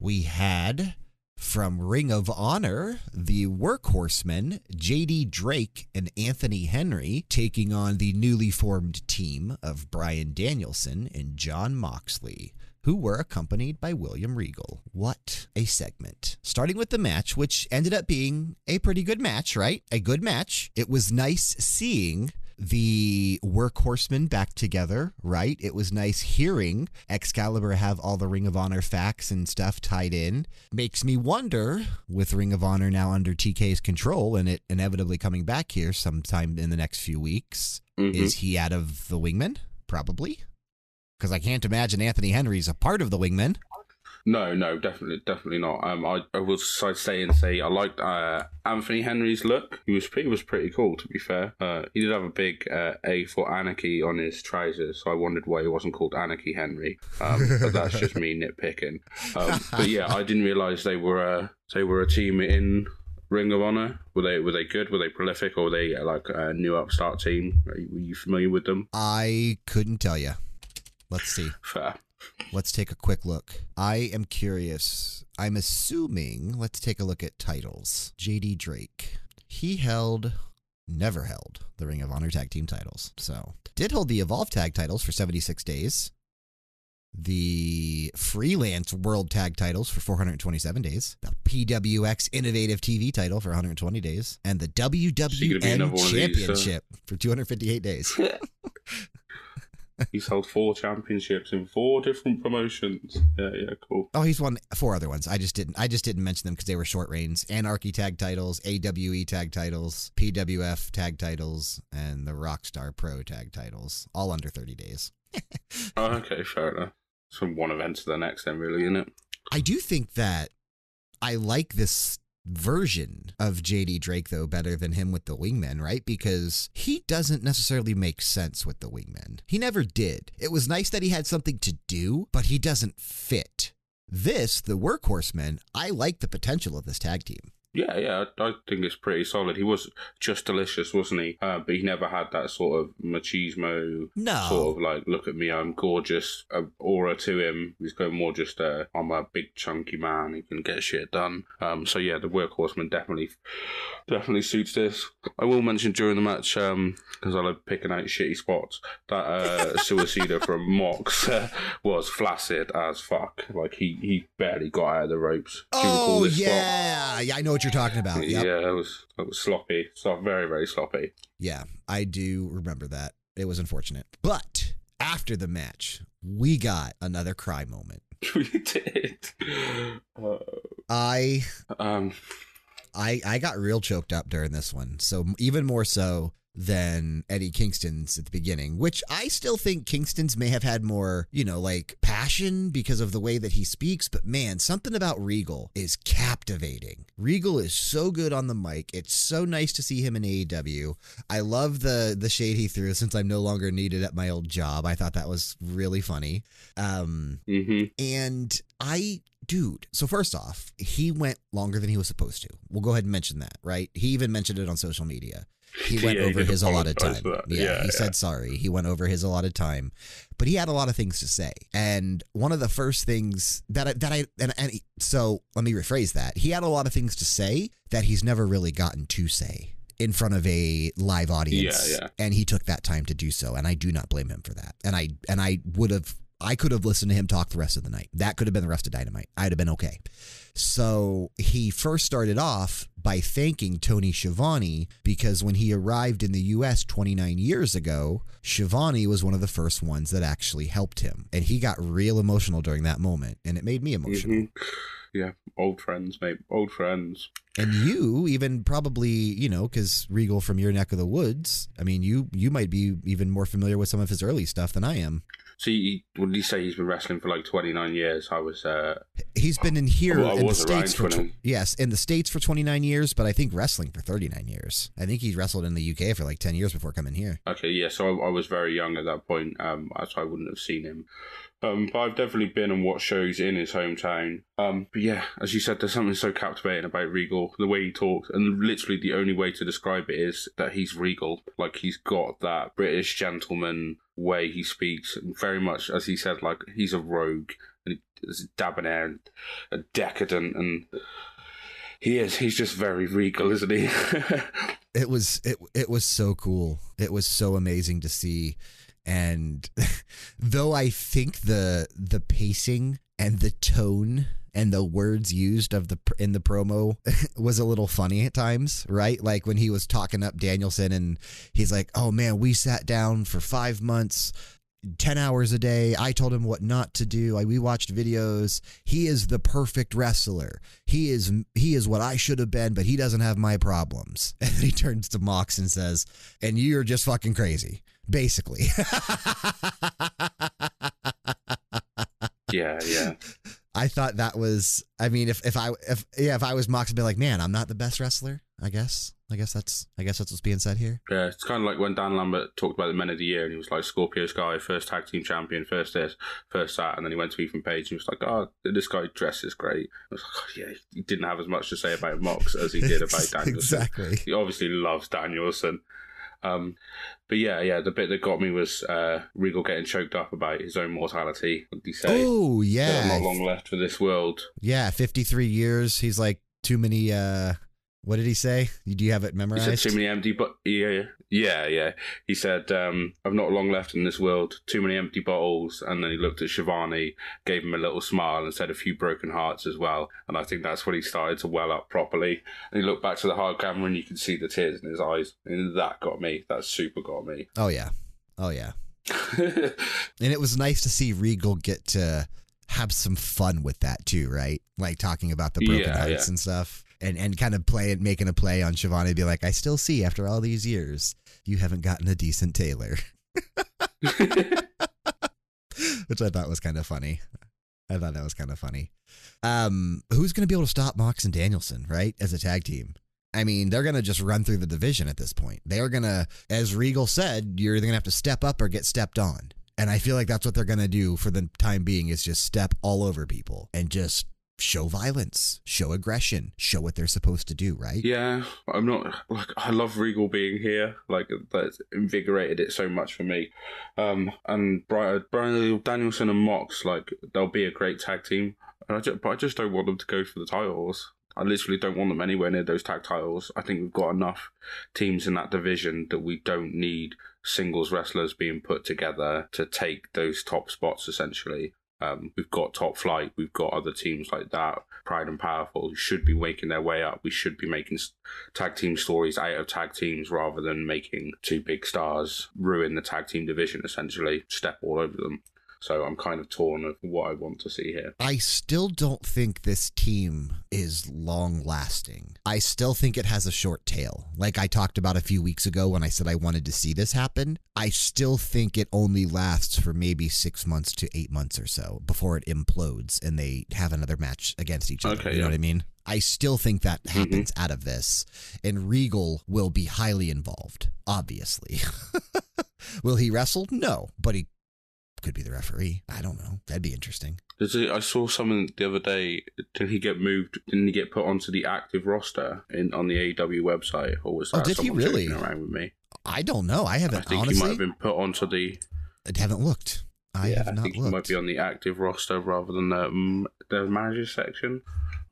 [SPEAKER 1] We had from Ring of Honor, the workhorsemen, JD Drake and Anthony Henry, taking on the newly formed team of Bryan Danielson and John Moxley who were accompanied by William Regal. What a segment. Starting with the match, which ended up being a pretty good match, right? A good match. It was nice seeing the workhorsemen back together, right? It was nice hearing Excalibur have all the Ring of Honor facts and stuff tied in. Makes me wonder, with Ring of Honor now under TK's control and it inevitably coming back here sometime in the next few weeks,
[SPEAKER 2] Mhm.
[SPEAKER 1] is he out of the wingmen? Probably. Because I can't imagine Anthony Henry's a part of the wingman.
[SPEAKER 2] No, no, definitely, definitely not. Um, I, I will say and say I liked uh, Anthony Henry's look. He was he was pretty cool, to be fair. Uh, he did have a big uh, A for Anarchy on his trousers, so I wondered why he wasn't called Anarchy Henry. Um, but that's just me nitpicking. Um, but yeah, I didn't realize they were a they were a team in Ring of Honor. Were they were they good? Were they prolific, or were they uh, like a new upstart team? Are you, were you familiar with them?
[SPEAKER 1] I couldn't tell you. Let's see.
[SPEAKER 2] Fair.
[SPEAKER 1] Let's take a quick look. I am curious. I'm assuming, let's take a look at titles. JD Drake. He held, never held the Ring of Honor tag team titles. So, did hold the Evolve tag titles for 76 days, the freelance world tag titles for 427 days, the PWX innovative TV title for 120 days, and the
[SPEAKER 2] gonna be another
[SPEAKER 1] WWN
[SPEAKER 2] of these, uh,
[SPEAKER 1] championship for 258 days.
[SPEAKER 2] He's held four championships in four different promotions. Yeah, yeah, cool.
[SPEAKER 1] Oh, he's won four other ones. I just didn't. I just didn't mention them because they were short reigns. Anarchy tag titles, AWE tag titles, PWF tag titles, and the Rockstar Pro tag titles, all under 30 days.
[SPEAKER 2] Oh, okay, fair enough. From one event to the next, then, really, isn't it?
[SPEAKER 1] I do think that I like this version of JD Drake though better than him with the wingmen, right? Because he doesn't necessarily make sense with the wingmen. He never did. It was nice that he had something to do, but he doesn't fit. This, the workhorsemen, I like the potential of this tag team.
[SPEAKER 2] Yeah, yeah, I think it's pretty solid. He was just delicious, wasn't he? Uh, but he never had that sort of machismo,
[SPEAKER 1] No.
[SPEAKER 2] sort of like, look at me, I'm gorgeous uh, aura to him. He's going more just, uh, I'm a big chunky man, he can get shit done. Um, so yeah, the workhorseman definitely, definitely suits this. I will mention during the match, um, because I love picking out shitty spots, that uh, Suicida from Mox uh, was flaccid as fuck. Like he, he barely got out of the ropes. Do you recall
[SPEAKER 1] Oh
[SPEAKER 2] spot?
[SPEAKER 1] yeah, yeah, I know what you're talking about. Yep.
[SPEAKER 2] Yeah, it was it was sloppy. So very very sloppy.
[SPEAKER 1] Yeah, I do remember that. It was unfortunate. But after the match, we got another cry moment.
[SPEAKER 2] we did. Uh,
[SPEAKER 1] I
[SPEAKER 2] um,
[SPEAKER 1] I I got real choked up during this one. So even more so than Eddie Kingston's at the beginning, which I still think Kingston's may have had more, you know, like passion because of the way that he speaks, but man, something about Regal is captivating. Regal is so good on the mic. It's so nice to see him in AEW. I love the the shade he threw since I'm no longer needed at my old job. I thought that was really funny. Um
[SPEAKER 2] hmm
[SPEAKER 1] and I, dude, so first off, he went longer than he was supposed to. We'll go ahead and mention that, right? He even mentioned it on social media. He went
[SPEAKER 2] Yeah,
[SPEAKER 1] over
[SPEAKER 2] did
[SPEAKER 1] his allotted time.
[SPEAKER 2] apologize for that.
[SPEAKER 1] Yeah,
[SPEAKER 2] Yeah,
[SPEAKER 1] he
[SPEAKER 2] yeah.
[SPEAKER 1] said sorry. He went over his allotted time, but he had a lot of things to say. And one of the first things that I, that I and, and he- so let me rephrase that. He had a lot of things to say that he's never really gotten to say in front of a live audience.
[SPEAKER 2] Yeah, yeah.
[SPEAKER 1] And he took that time to do so, and I do not blame him for that. And I and I would have I could have listened to him talk the rest of the night. That could have been the rest of Dynamite. I'd have been okay. So he first started off by thanking Tony Schiavone because when he arrived in the U.S. 29 years ago, Schiavone was one of the first ones that actually helped him. And he got real emotional during that moment. And it made me emotional.
[SPEAKER 2] Mhm. Yeah, old friends, mate. Old friends.
[SPEAKER 1] And you even probably, you know, because Regal from your neck of the woods, I mean, you you might be even more familiar with some of his early stuff than I am.
[SPEAKER 2] So, you, would you say he's been wrestling for like 29 years? I was, uh,
[SPEAKER 1] He's been in here
[SPEAKER 2] Well,
[SPEAKER 1] in the states for tw- yes, in the states for 29 years, but I think wrestling for 39 years. I think he wrestled in the UK for like 10 years before coming here.
[SPEAKER 2] okay, yeah, so I, I was very young at that point, um, so I wouldn't have seen him. Um, but I've definitely been and watched shows in his hometown. Um, but yeah, as you said, there's something so captivating about Regal, the way he talks, and literally the only way to describe it is that he's Regal. Like he's got that British gentleman way he speaks, and very much as he said, like he's a rogue and he's debonair and a decadent, and he is. He's just very Regal, isn't he?
[SPEAKER 1] It was it it was so cool. It was so amazing to see and though I think the the pacing and the tone and the words used of the in the promo was a little funny at times, right? Like when he was talking up Danielson and he's like, "Oh man, we sat down for 5 months 10 hours a day. I told him what not to do. I, we watched videos. He is the perfect wrestler. He is he is what I should have been, but he doesn't have my problems. And he turns to Mox and says, "And you're just fucking crazy." Basically.
[SPEAKER 2] yeah, yeah.
[SPEAKER 1] I thought that was I mean if if I if yeah, if I was Mox I'd be like, "Man, I'm not the best wrestler." I guess. I guess that's I guess that's what's being said here.
[SPEAKER 2] Yeah, it's kind of like when Dan Lambert talked about the men of the year, and he was like Scorpio Sky, first tag team champion, first this, first that, and then he went to Ethan Page and he was like, "Oh, this guy dresses great." I was like, oh, "Yeah," he didn't have as much to say about Mox as he did about Danielson.
[SPEAKER 1] exactly.
[SPEAKER 2] He obviously loves Danielson. Um, but yeah, yeah, the bit that got me was uh, Regal getting choked up about his own mortality. What did he say?
[SPEAKER 1] Oh, yeah.
[SPEAKER 2] not long left for this world.
[SPEAKER 1] Yeah, 53 years. He's like too many uh what did he say? Do you have it memorized?
[SPEAKER 2] He said too many empty, but yeah, yeah, yeah, yeah. He said, um, "I've not long left in this world. Too many empty bottles." And then he looked at Schiavone, gave him a little smile, and said a few broken hearts as well. And I think that's when he started to well up properly. And he looked back to the hard camera, and you could see the tears in his eyes, and that got me. That super got me.
[SPEAKER 1] Oh yeah. Oh yeah. And it was nice to see Regal get to have some fun with that too, right? Like talking about the broken
[SPEAKER 2] Yeah,
[SPEAKER 1] hearts
[SPEAKER 2] yeah.
[SPEAKER 1] and stuff. And and kind of play it making a play on Schiavone be like, I still see after all these years, you haven't gotten a decent tailor. Which I thought was kind of funny. I thought that was kind of funny. Um, who's going to be able to stop Mox and Danielson, right? As a tag team. I mean, they're going to just run through the division at this point. They're going to, as Regal said, you're either going to have to step up or get stepped on. And I feel like that's what they're going to do for the time being is just step all over people and just show violence, show aggression, show what they're supposed to do, right?
[SPEAKER 2] Yeah, I'm not like I love Regal being here. Like that's invigorated it so much for me. Um, and Bryan, Bryan Danielson and Mox, like they'll be a great tag team. And I just, but I just don't want them to go for the titles. I literally don't want them anywhere near those tag titles. I think we've got enough teams in that division that we don't need singles wrestlers being put together to take those top spots. Essentially, um, we've got Top Flight, we've got other teams like that, Proud and Powerful, who should be making their way up. We should be making tag team stories out of tag teams rather than making two big stars ruin the tag team division, essentially, step all over them. So I'm kind of torn of what I want to see here.
[SPEAKER 1] I still don't think this team is long lasting. I still think it has a short tail. Like I talked about a few weeks ago when I said I wanted to see this happen. I still think it only lasts for maybe six months to eight months or so before it implodes and they have another match against each other.
[SPEAKER 2] Okay,
[SPEAKER 1] you know what I mean? I still think that mm-hmm. happens out of this. And Regal will be highly involved, obviously. will he wrestle? No, but he could be the referee. I don't know. That'd be interesting.
[SPEAKER 2] Does he, I saw something the other day. Did he get moved? Didn't he get put onto the active roster in on the AEW website, or was that
[SPEAKER 1] Oh,
[SPEAKER 2] that
[SPEAKER 1] did he really?
[SPEAKER 2] around with me?
[SPEAKER 1] I don't know. I haven't
[SPEAKER 2] I think
[SPEAKER 1] honestly.
[SPEAKER 2] he might have been put onto the.
[SPEAKER 1] I haven't looked. I
[SPEAKER 2] yeah,
[SPEAKER 1] have
[SPEAKER 2] I
[SPEAKER 1] not
[SPEAKER 2] think he
[SPEAKER 1] looked.
[SPEAKER 2] might be on the active roster rather than the um, the manager section.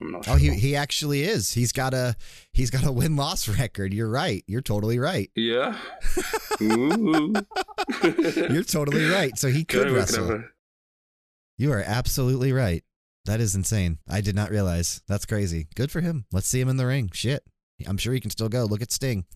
[SPEAKER 2] I'm not
[SPEAKER 1] oh,
[SPEAKER 2] sure.
[SPEAKER 1] he he actually is. He's got a he's got a win loss record. You're right. You're totally right.
[SPEAKER 2] yeah.
[SPEAKER 1] You're totally right. So he could wrestle. You are absolutely right. That is insane. I did not realize. That's crazy. Good for him. Let's see him in the ring. Shit. I'm sure he can still go. Look at Sting.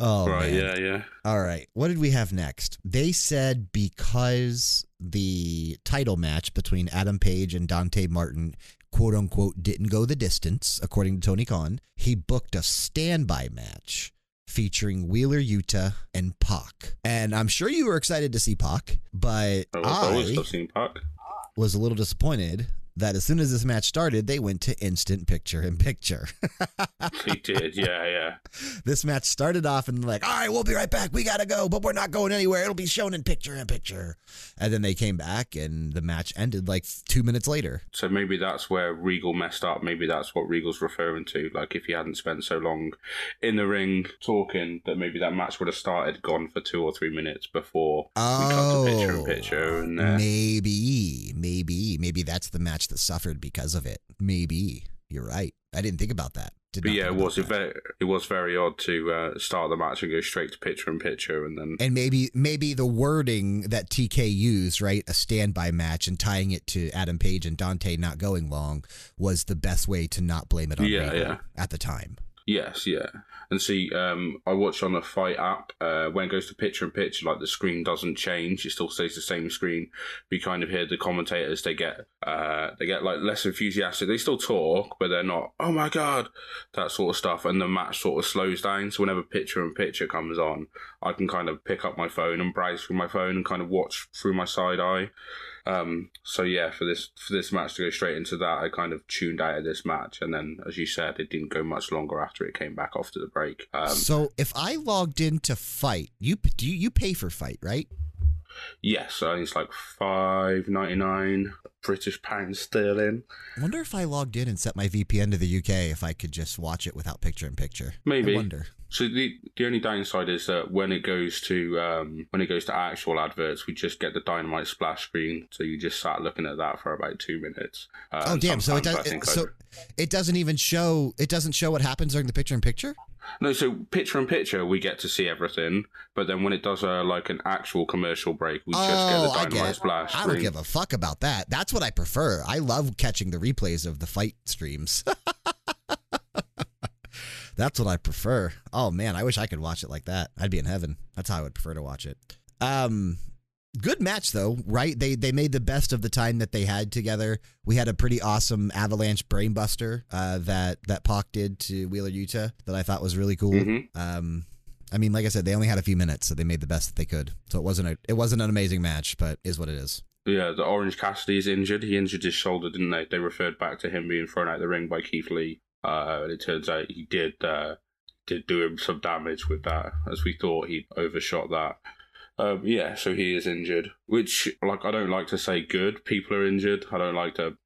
[SPEAKER 1] oh,
[SPEAKER 2] right,
[SPEAKER 1] man.
[SPEAKER 2] yeah, yeah.
[SPEAKER 1] All right. What did we have next? They said because the title match between Adam Page and Dante Martin, quote unquote, didn't go the distance, according to Tony Khan, he booked a standby match featuring Wheeler Yuta and Pac. And I'm sure you were excited to see Pac, but
[SPEAKER 2] I
[SPEAKER 1] I
[SPEAKER 2] Pac.
[SPEAKER 1] was a little disappointed that as soon as this match started, they went to instant picture in picture.
[SPEAKER 2] He did, yeah, yeah.
[SPEAKER 1] this match started off and like, all right, we'll be right back. We gotta go, but we're not going anywhere. It'll be shown in picture in picture. And then they came back and the match ended like two minutes later.
[SPEAKER 2] So maybe that's where Regal messed up. Maybe that's what Regal's referring to. Like if he hadn't spent so long in the ring talking, that maybe that match would have started, gone for two or three minutes before we cut to picture in
[SPEAKER 1] Oh,
[SPEAKER 2] picture. And uh,
[SPEAKER 1] Maybe, maybe, maybe that's the match that suffered because of it. Maybe you're right. I didn't think about that.
[SPEAKER 2] But yeah, it was
[SPEAKER 1] that.
[SPEAKER 2] very, it was very odd to uh, start the match and go straight to picture and picture, and then
[SPEAKER 1] and maybe maybe the wording that TK used, right, a standby match, and tying it to Adam Page and Dante not going long was the best way to not blame it on
[SPEAKER 2] Yeah, yeah.
[SPEAKER 1] at the time.
[SPEAKER 2] Yes, yeah. And see, um, I watch on the Fight app, uh, when it goes to picture in picture, like the screen doesn't change; it still stays the same screen. We kind of hear the commentators; they get, uh, they get like less enthusiastic. They still talk, but they're not. Oh my god, that sort of stuff. And the match sort of slows down. So whenever picture in picture comes on, I can kind of pick up my phone and browse through my phone and kind of watch through my side eye. Um, so yeah, for this for this match to go straight into that, I kind of tuned out of this match, and then, as you said, it didn't go much longer after it came back after the break. Um,
[SPEAKER 1] so if I logged in to Fight, you do you, you pay for Fight, right?
[SPEAKER 2] Yes, I think it's like five ninety nine British pounds sterling.
[SPEAKER 1] I wonder if I logged in and set my VPN to the UK if I could just watch it without picture in picture.
[SPEAKER 2] Maybe.
[SPEAKER 1] I wonder.
[SPEAKER 2] So the the only downside is that when it goes to um, when it goes to actual adverts, we just get the dynamite splash screen. So you just sat looking at that for about two minutes. Uh,
[SPEAKER 1] Oh damn! So it does.
[SPEAKER 2] I think
[SPEAKER 1] so
[SPEAKER 2] I-
[SPEAKER 1] it doesn't even show. It doesn't show what happens during the picture in picture.
[SPEAKER 2] No, so picture in picture, we get to see everything, but then when it does a like an actual commercial break, we just get
[SPEAKER 1] Oh,
[SPEAKER 2] the
[SPEAKER 1] I
[SPEAKER 2] dynamite
[SPEAKER 1] get.
[SPEAKER 2] splash.
[SPEAKER 1] I don't
[SPEAKER 2] screen.
[SPEAKER 1] give a fuck about that. That's what I prefer. I love catching the replays of the fight streams. That's what I prefer. Oh man, I wish I could watch it like that. I'd be in heaven. That's how I would prefer to watch it. Um good match though, right? They they made the best of the time that they had together. We had a pretty awesome avalanche brainbuster uh, that that Pac did to Wheeler Yuta that I thought was really cool.
[SPEAKER 2] Mhm.
[SPEAKER 1] Um I mean, like I said, they only had a few minutes, so they made the best that they could. So it wasn't a it wasn't an amazing match, but is what it is.
[SPEAKER 2] Yeah, the Orange Cassidy is injured. He injured his shoulder, didn't they? They referred back to him being thrown out of the ring by Keith Lee. Uh, and it turns out he did uh, did do him some damage with that, as we thought he'd overshot that. Um, yeah, so he is injured, which like I don't like to say good. People are injured. I don't like to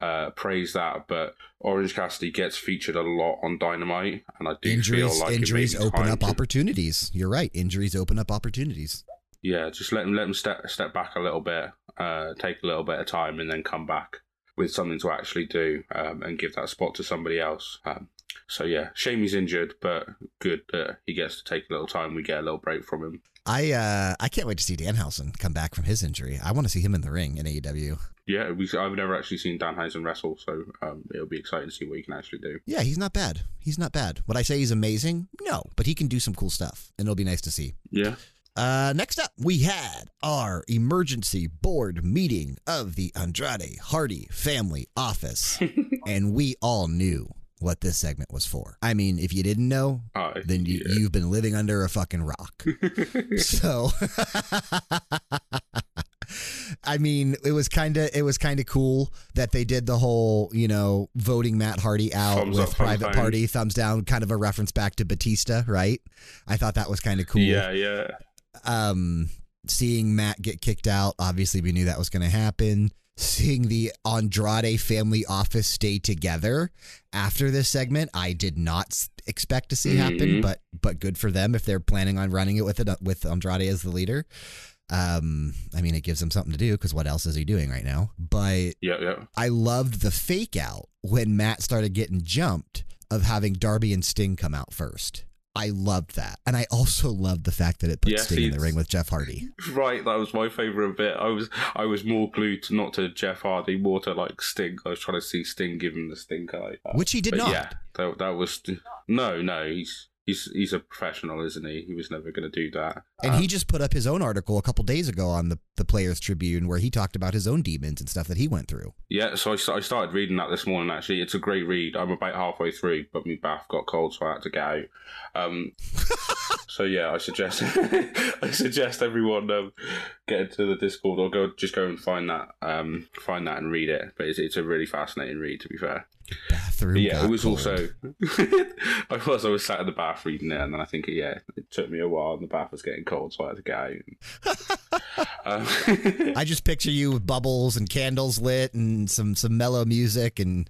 [SPEAKER 2] uh, praise that, but Orange Cassidy gets featured a lot on Dynamite, and I do
[SPEAKER 1] injuries
[SPEAKER 2] feel like
[SPEAKER 1] injuries
[SPEAKER 2] it may be
[SPEAKER 1] open up
[SPEAKER 2] to-
[SPEAKER 1] opportunities. You're right. Injuries open up opportunities.
[SPEAKER 2] yeah, just let him let him step step back a little bit, uh, take a little bit of time, and then come back with something to actually do um, and give that spot to somebody else. Um, so yeah, shame he's injured, but good that he gets to take a little time. We get a little break from him.
[SPEAKER 1] I uh I can't wait to see Danhausen come back from his injury. I want to see him in the ring in AEW.
[SPEAKER 2] Yeah, we, I've never actually seen Danhausen wrestle, so um, it'll be exciting to see what he can actually do.
[SPEAKER 1] Yeah, he's not bad. He's not bad. Would I say he's amazing? No, but he can do some cool stuff, and it'll be nice to see.
[SPEAKER 2] Yeah,
[SPEAKER 1] Uh, next up, we had our emergency board meeting of the Andrade Hardy family office, and we all knew what this segment was for. I mean, if you didn't know,
[SPEAKER 2] I,
[SPEAKER 1] then you,
[SPEAKER 2] yeah.
[SPEAKER 1] you've been living under a fucking rock. so I mean, it was kind of it was kind of cool that they did the whole, you know, voting Matt Hardy out
[SPEAKER 2] Thumbs
[SPEAKER 1] with
[SPEAKER 2] up,
[SPEAKER 1] Private
[SPEAKER 2] down.
[SPEAKER 1] Party, thumbs down, kind of a reference back to Batista, right? I thought that was kind of cool.
[SPEAKER 2] yeah, yeah.
[SPEAKER 1] Um seeing Matt get kicked out, obviously we knew that was going to happen. Seeing the Andrade family office stay together after this segment, I did not expect to see happen,
[SPEAKER 2] Mhm.
[SPEAKER 1] but but good for them if they're planning on running it with it with Andrade as the leader. Um, I mean, it gives him something to do because what else is he doing right now? But
[SPEAKER 2] Yeah, yeah.
[SPEAKER 1] I loved the fake out when Matt started getting jumped of having Darby and Sting come out first. I loved that. And I also loved the fact that it put
[SPEAKER 2] Yeah,
[SPEAKER 1] Sting
[SPEAKER 2] see,
[SPEAKER 1] in the ring with Jeff Hardy.
[SPEAKER 2] Right, that was my favourite bit. I was I was more glued to not to Jeff Hardy, more to like Sting. I was trying to see Sting give him the stink eye.
[SPEAKER 1] Which he did
[SPEAKER 2] but
[SPEAKER 1] not.
[SPEAKER 2] Yeah, that, that was no, no. He's he's he's a professional, isn't he? He was never going to do that.
[SPEAKER 1] And
[SPEAKER 2] Um,
[SPEAKER 1] he just put up his own article a couple days ago on the, the Players Tribune where he talked about his own demons and stuff that he went through.
[SPEAKER 2] Yeah, so I, I started reading that this morning. Actually, it's a great read. I'm about halfway through, but my bath got cold, so I had to get out. Um, so yeah, I suggest I suggest everyone um, get into the Discord or go just go and find that um, find that and read it. But it's it's a really fascinating read, to be fair.
[SPEAKER 1] Bathroom.
[SPEAKER 2] But yeah, it was
[SPEAKER 1] cold.
[SPEAKER 2] also I was I was sat in the bath reading it, and then I think yeah, it took me a while, and the bath was getting cold, so I had to get out. um,
[SPEAKER 1] I just picture you with bubbles and candles lit and some some mellow music and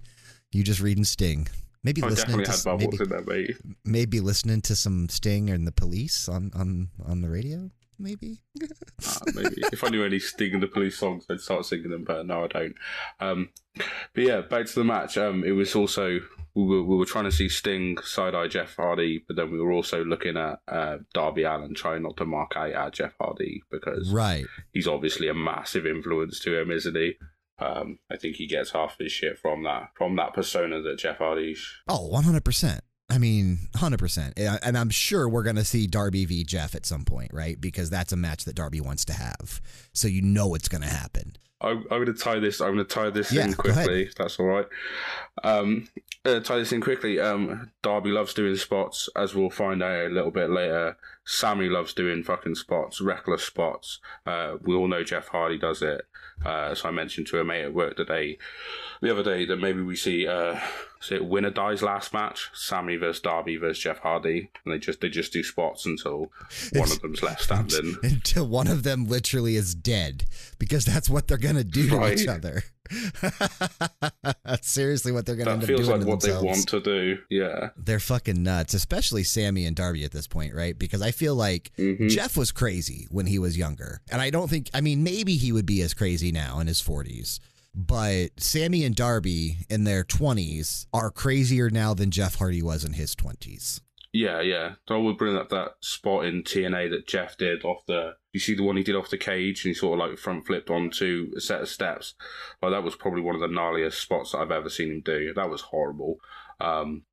[SPEAKER 1] you just reading Sting. Maybe
[SPEAKER 2] I
[SPEAKER 1] listening to
[SPEAKER 2] had
[SPEAKER 1] maybe,
[SPEAKER 2] there,
[SPEAKER 1] maybe listening to some Sting and the Police on on on the radio. Maybe.
[SPEAKER 2] Uh, maybe if I knew any Sting and the Police songs, I'd start singing them. But no, I don't. Um, but yeah, back to the match. Um, it was also we were we were trying to see Sting side eye Jeff Hardy, but then we were also looking at uh, Darby Allin, trying not to mark out at Jeff Hardy because
[SPEAKER 1] Right.
[SPEAKER 2] he's obviously a massive influence to him, isn't he? Um, I think he gets half his shit from that from that persona that Jeff Hardy's.
[SPEAKER 1] Oh, 100%. I mean, 100%. And I'm sure we're going to see Darby v. Jeff at some point, right? Because that's a match that Darby wants to have. So you know it's going to happen.
[SPEAKER 2] I'm, I'm going to tie this. I'm going to tie this
[SPEAKER 1] Yeah,
[SPEAKER 2] in quickly. If that's all right. Um, uh, tie this in quickly. Um, Darby loves doing spots, as we'll find out a little bit later. Sammy loves doing fucking spots, reckless spots. Uh, we all know Jeff Hardy does it. Uh, so I mentioned to a mate at work today, the other day, that maybe we see uh, see it winner dies last match, Sammy versus Darby versus Jeff Hardy, and they just they just do spots until one of them's left standing.
[SPEAKER 1] Until one of them literally is dead. Because that's what they're going to do to each other. that's seriously what they're going to end
[SPEAKER 2] That
[SPEAKER 1] up
[SPEAKER 2] feels
[SPEAKER 1] doing
[SPEAKER 2] like what
[SPEAKER 1] themselves.
[SPEAKER 2] they want to do. Yeah.
[SPEAKER 1] They're fucking nuts, especially Sammy and Darby at this point, right? Because I feel like
[SPEAKER 2] Mhm.
[SPEAKER 1] Jeff was crazy when he was younger. And I don't think, I mean, maybe he would be as crazy now in his 40s. But Sammy and Darby in their 20s are crazier now than Jeff Hardy was in his 20s.
[SPEAKER 2] Yeah, yeah. So I would bring up that spot in TNA that Jeff did off the. You see the one he did off the cage, and he sort of like front flipped onto a set of steps. Like that was probably one of the gnarliest spots that I've ever seen him do. That was horrible. Um,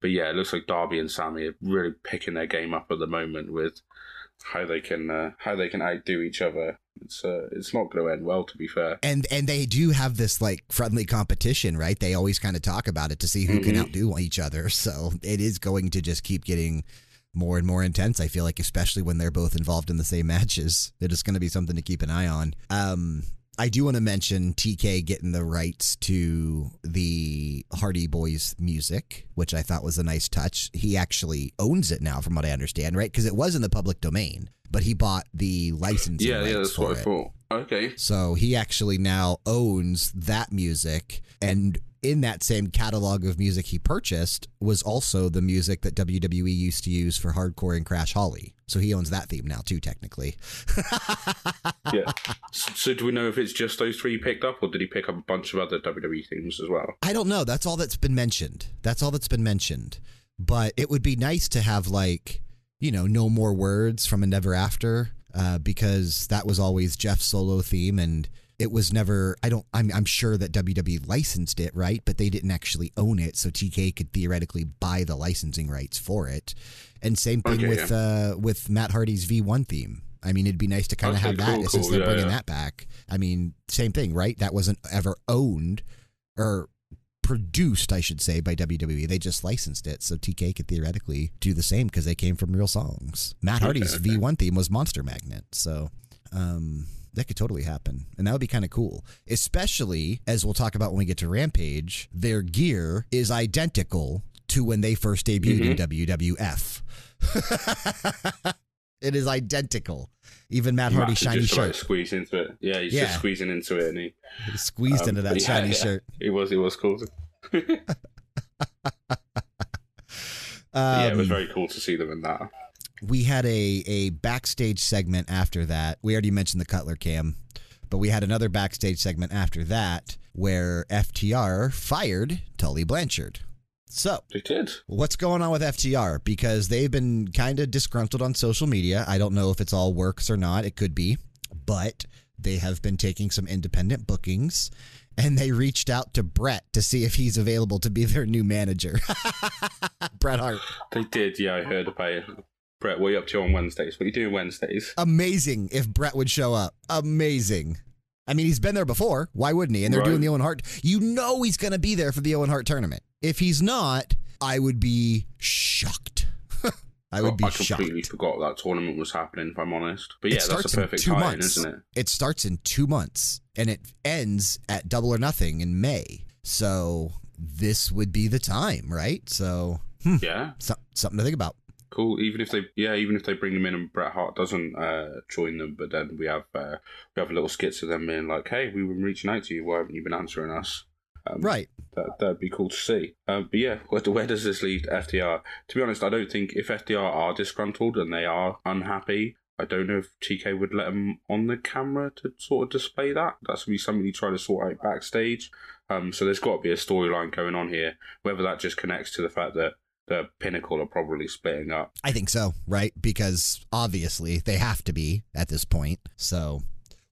[SPEAKER 2] but yeah, it looks like Darby and Sammy are really picking their game up at the moment with how they can uh, how they can outdo each other. It's uh, it's not going to end well, to be fair.
[SPEAKER 1] And and they do have this like friendly competition, right? They always kind of talk about it to see who can
[SPEAKER 2] Mhm.
[SPEAKER 1] outdo each other. So it is going to just keep getting more and more intense. I feel like, especially when they're both involved in the same matches, it is going to be something to keep an eye on. Um, I do want to mention TK getting the rights to the Hardy Boys music, which I thought was a nice touch. He actually owns it now, from what I understand, right? Because it was in the public domain, but he bought the licensing
[SPEAKER 2] Yeah, yeah, that's
[SPEAKER 1] for
[SPEAKER 2] what I
[SPEAKER 1] it.
[SPEAKER 2] thought. Okay.
[SPEAKER 1] So he actually now owns that music. And in that same catalog of music he purchased was also the music that WWE used to use for Hardcore and Crash Holly. So he owns that theme now, too, technically.
[SPEAKER 2] Yeah. so, do we know if it's just those three he picked up, or did he pick up a bunch of other WWE themes as well?
[SPEAKER 1] I don't know. That's all that's been mentioned. That's all that's been mentioned. But it would be nice to have, like, you know, no more words from a Never After uh, because that was always Jeff's solo theme. And it was never, I don't, I'm, I'm sure that WWE licensed it, right? But they didn't actually own it. So TK could theoretically buy the licensing rights for it. And same thing
[SPEAKER 2] Okay,
[SPEAKER 1] with, uh, with Matt Hardy's V1 theme. I mean, it'd be nice to kind of
[SPEAKER 2] Okay,
[SPEAKER 1] have that
[SPEAKER 2] cool,
[SPEAKER 1] since they're
[SPEAKER 2] Yeah,
[SPEAKER 1] bringing
[SPEAKER 2] yeah.
[SPEAKER 1] that back. I mean, same thing, right? That wasn't ever owned or produced, I should say, by WWE. They just licensed it, so TK could theoretically do the same because they came from real songs. Matt Hardy's
[SPEAKER 2] okay.
[SPEAKER 1] V1 theme was Monster Magnet, so um, that could totally happen, and that would be kind of cool. Especially as we'll talk about when we get to Rampage, their gear is identical to when they first debuted in WWF. it is identical. Even Matt Hardy's shiny
[SPEAKER 2] just
[SPEAKER 1] shirt
[SPEAKER 2] squeezed into it. Yeah, he's
[SPEAKER 1] Yeah.
[SPEAKER 2] just squeezing into it, and he
[SPEAKER 1] He squeezed
[SPEAKER 2] um,
[SPEAKER 1] into that
[SPEAKER 2] yeah,
[SPEAKER 1] shiny
[SPEAKER 2] yeah.
[SPEAKER 1] shirt.
[SPEAKER 2] It was it was cool.
[SPEAKER 1] Um,
[SPEAKER 2] yeah, it was very cool to see them in that.
[SPEAKER 1] We had a a backstage segment after that. We already mentioned the Cutler Cam, but we had another backstage segment after that where FTR fired Tully Blanchard. So,
[SPEAKER 2] They did.
[SPEAKER 1] what's going on with FTR? Because they've been kind of disgruntled on social media. I don't know if it's all works or not. It could be. But they have been taking some independent bookings and they reached out to Brett to see if he's available to be their new manager. Bret Hart.
[SPEAKER 2] They did. Yeah, I heard about it. Brett, what are you up to on Wednesdays? What are you doing Wednesdays?
[SPEAKER 1] Amazing if Brett would show up. Amazing. I mean, he's been there before. Why wouldn't he? And they're
[SPEAKER 2] Right.
[SPEAKER 1] doing the Owen Hart. You know he's going to be there for the Owen Hart tournament. If he's not, I would be shocked. I would be shocked.
[SPEAKER 2] I completely
[SPEAKER 1] shocked.
[SPEAKER 2] forgot that tournament was happening. If I'm honest, but yeah,
[SPEAKER 1] it
[SPEAKER 2] that's a perfect
[SPEAKER 1] months.
[SPEAKER 2] isn't it?
[SPEAKER 1] It starts in two months and it ends at double or nothing in May. So this would be the time, right? So hmm,
[SPEAKER 2] Yeah,
[SPEAKER 1] so, something to think about.
[SPEAKER 2] Cool. Even if they, yeah, even if they bring them in and Bret Hart doesn't uh, join them, but then we have uh, we have a little skits of them being like, "Hey, we've been reaching out to you. Why haven't you been answering us?" Um,
[SPEAKER 1] Right.
[SPEAKER 2] That that'd be cool to see. Um, but yeah, where, where does this lead FTR? To be honest, I don't think if FTR are disgruntled and they are unhappy, I don't know if TK would let them on the camera to sort of display that. That's gonna be something you try to sort out backstage. Um, so there's got to be a storyline going on here. Whether that just connects to the fact that the Pinnacle are probably splitting up.
[SPEAKER 1] I think so, right? Because obviously they have to be at this point. So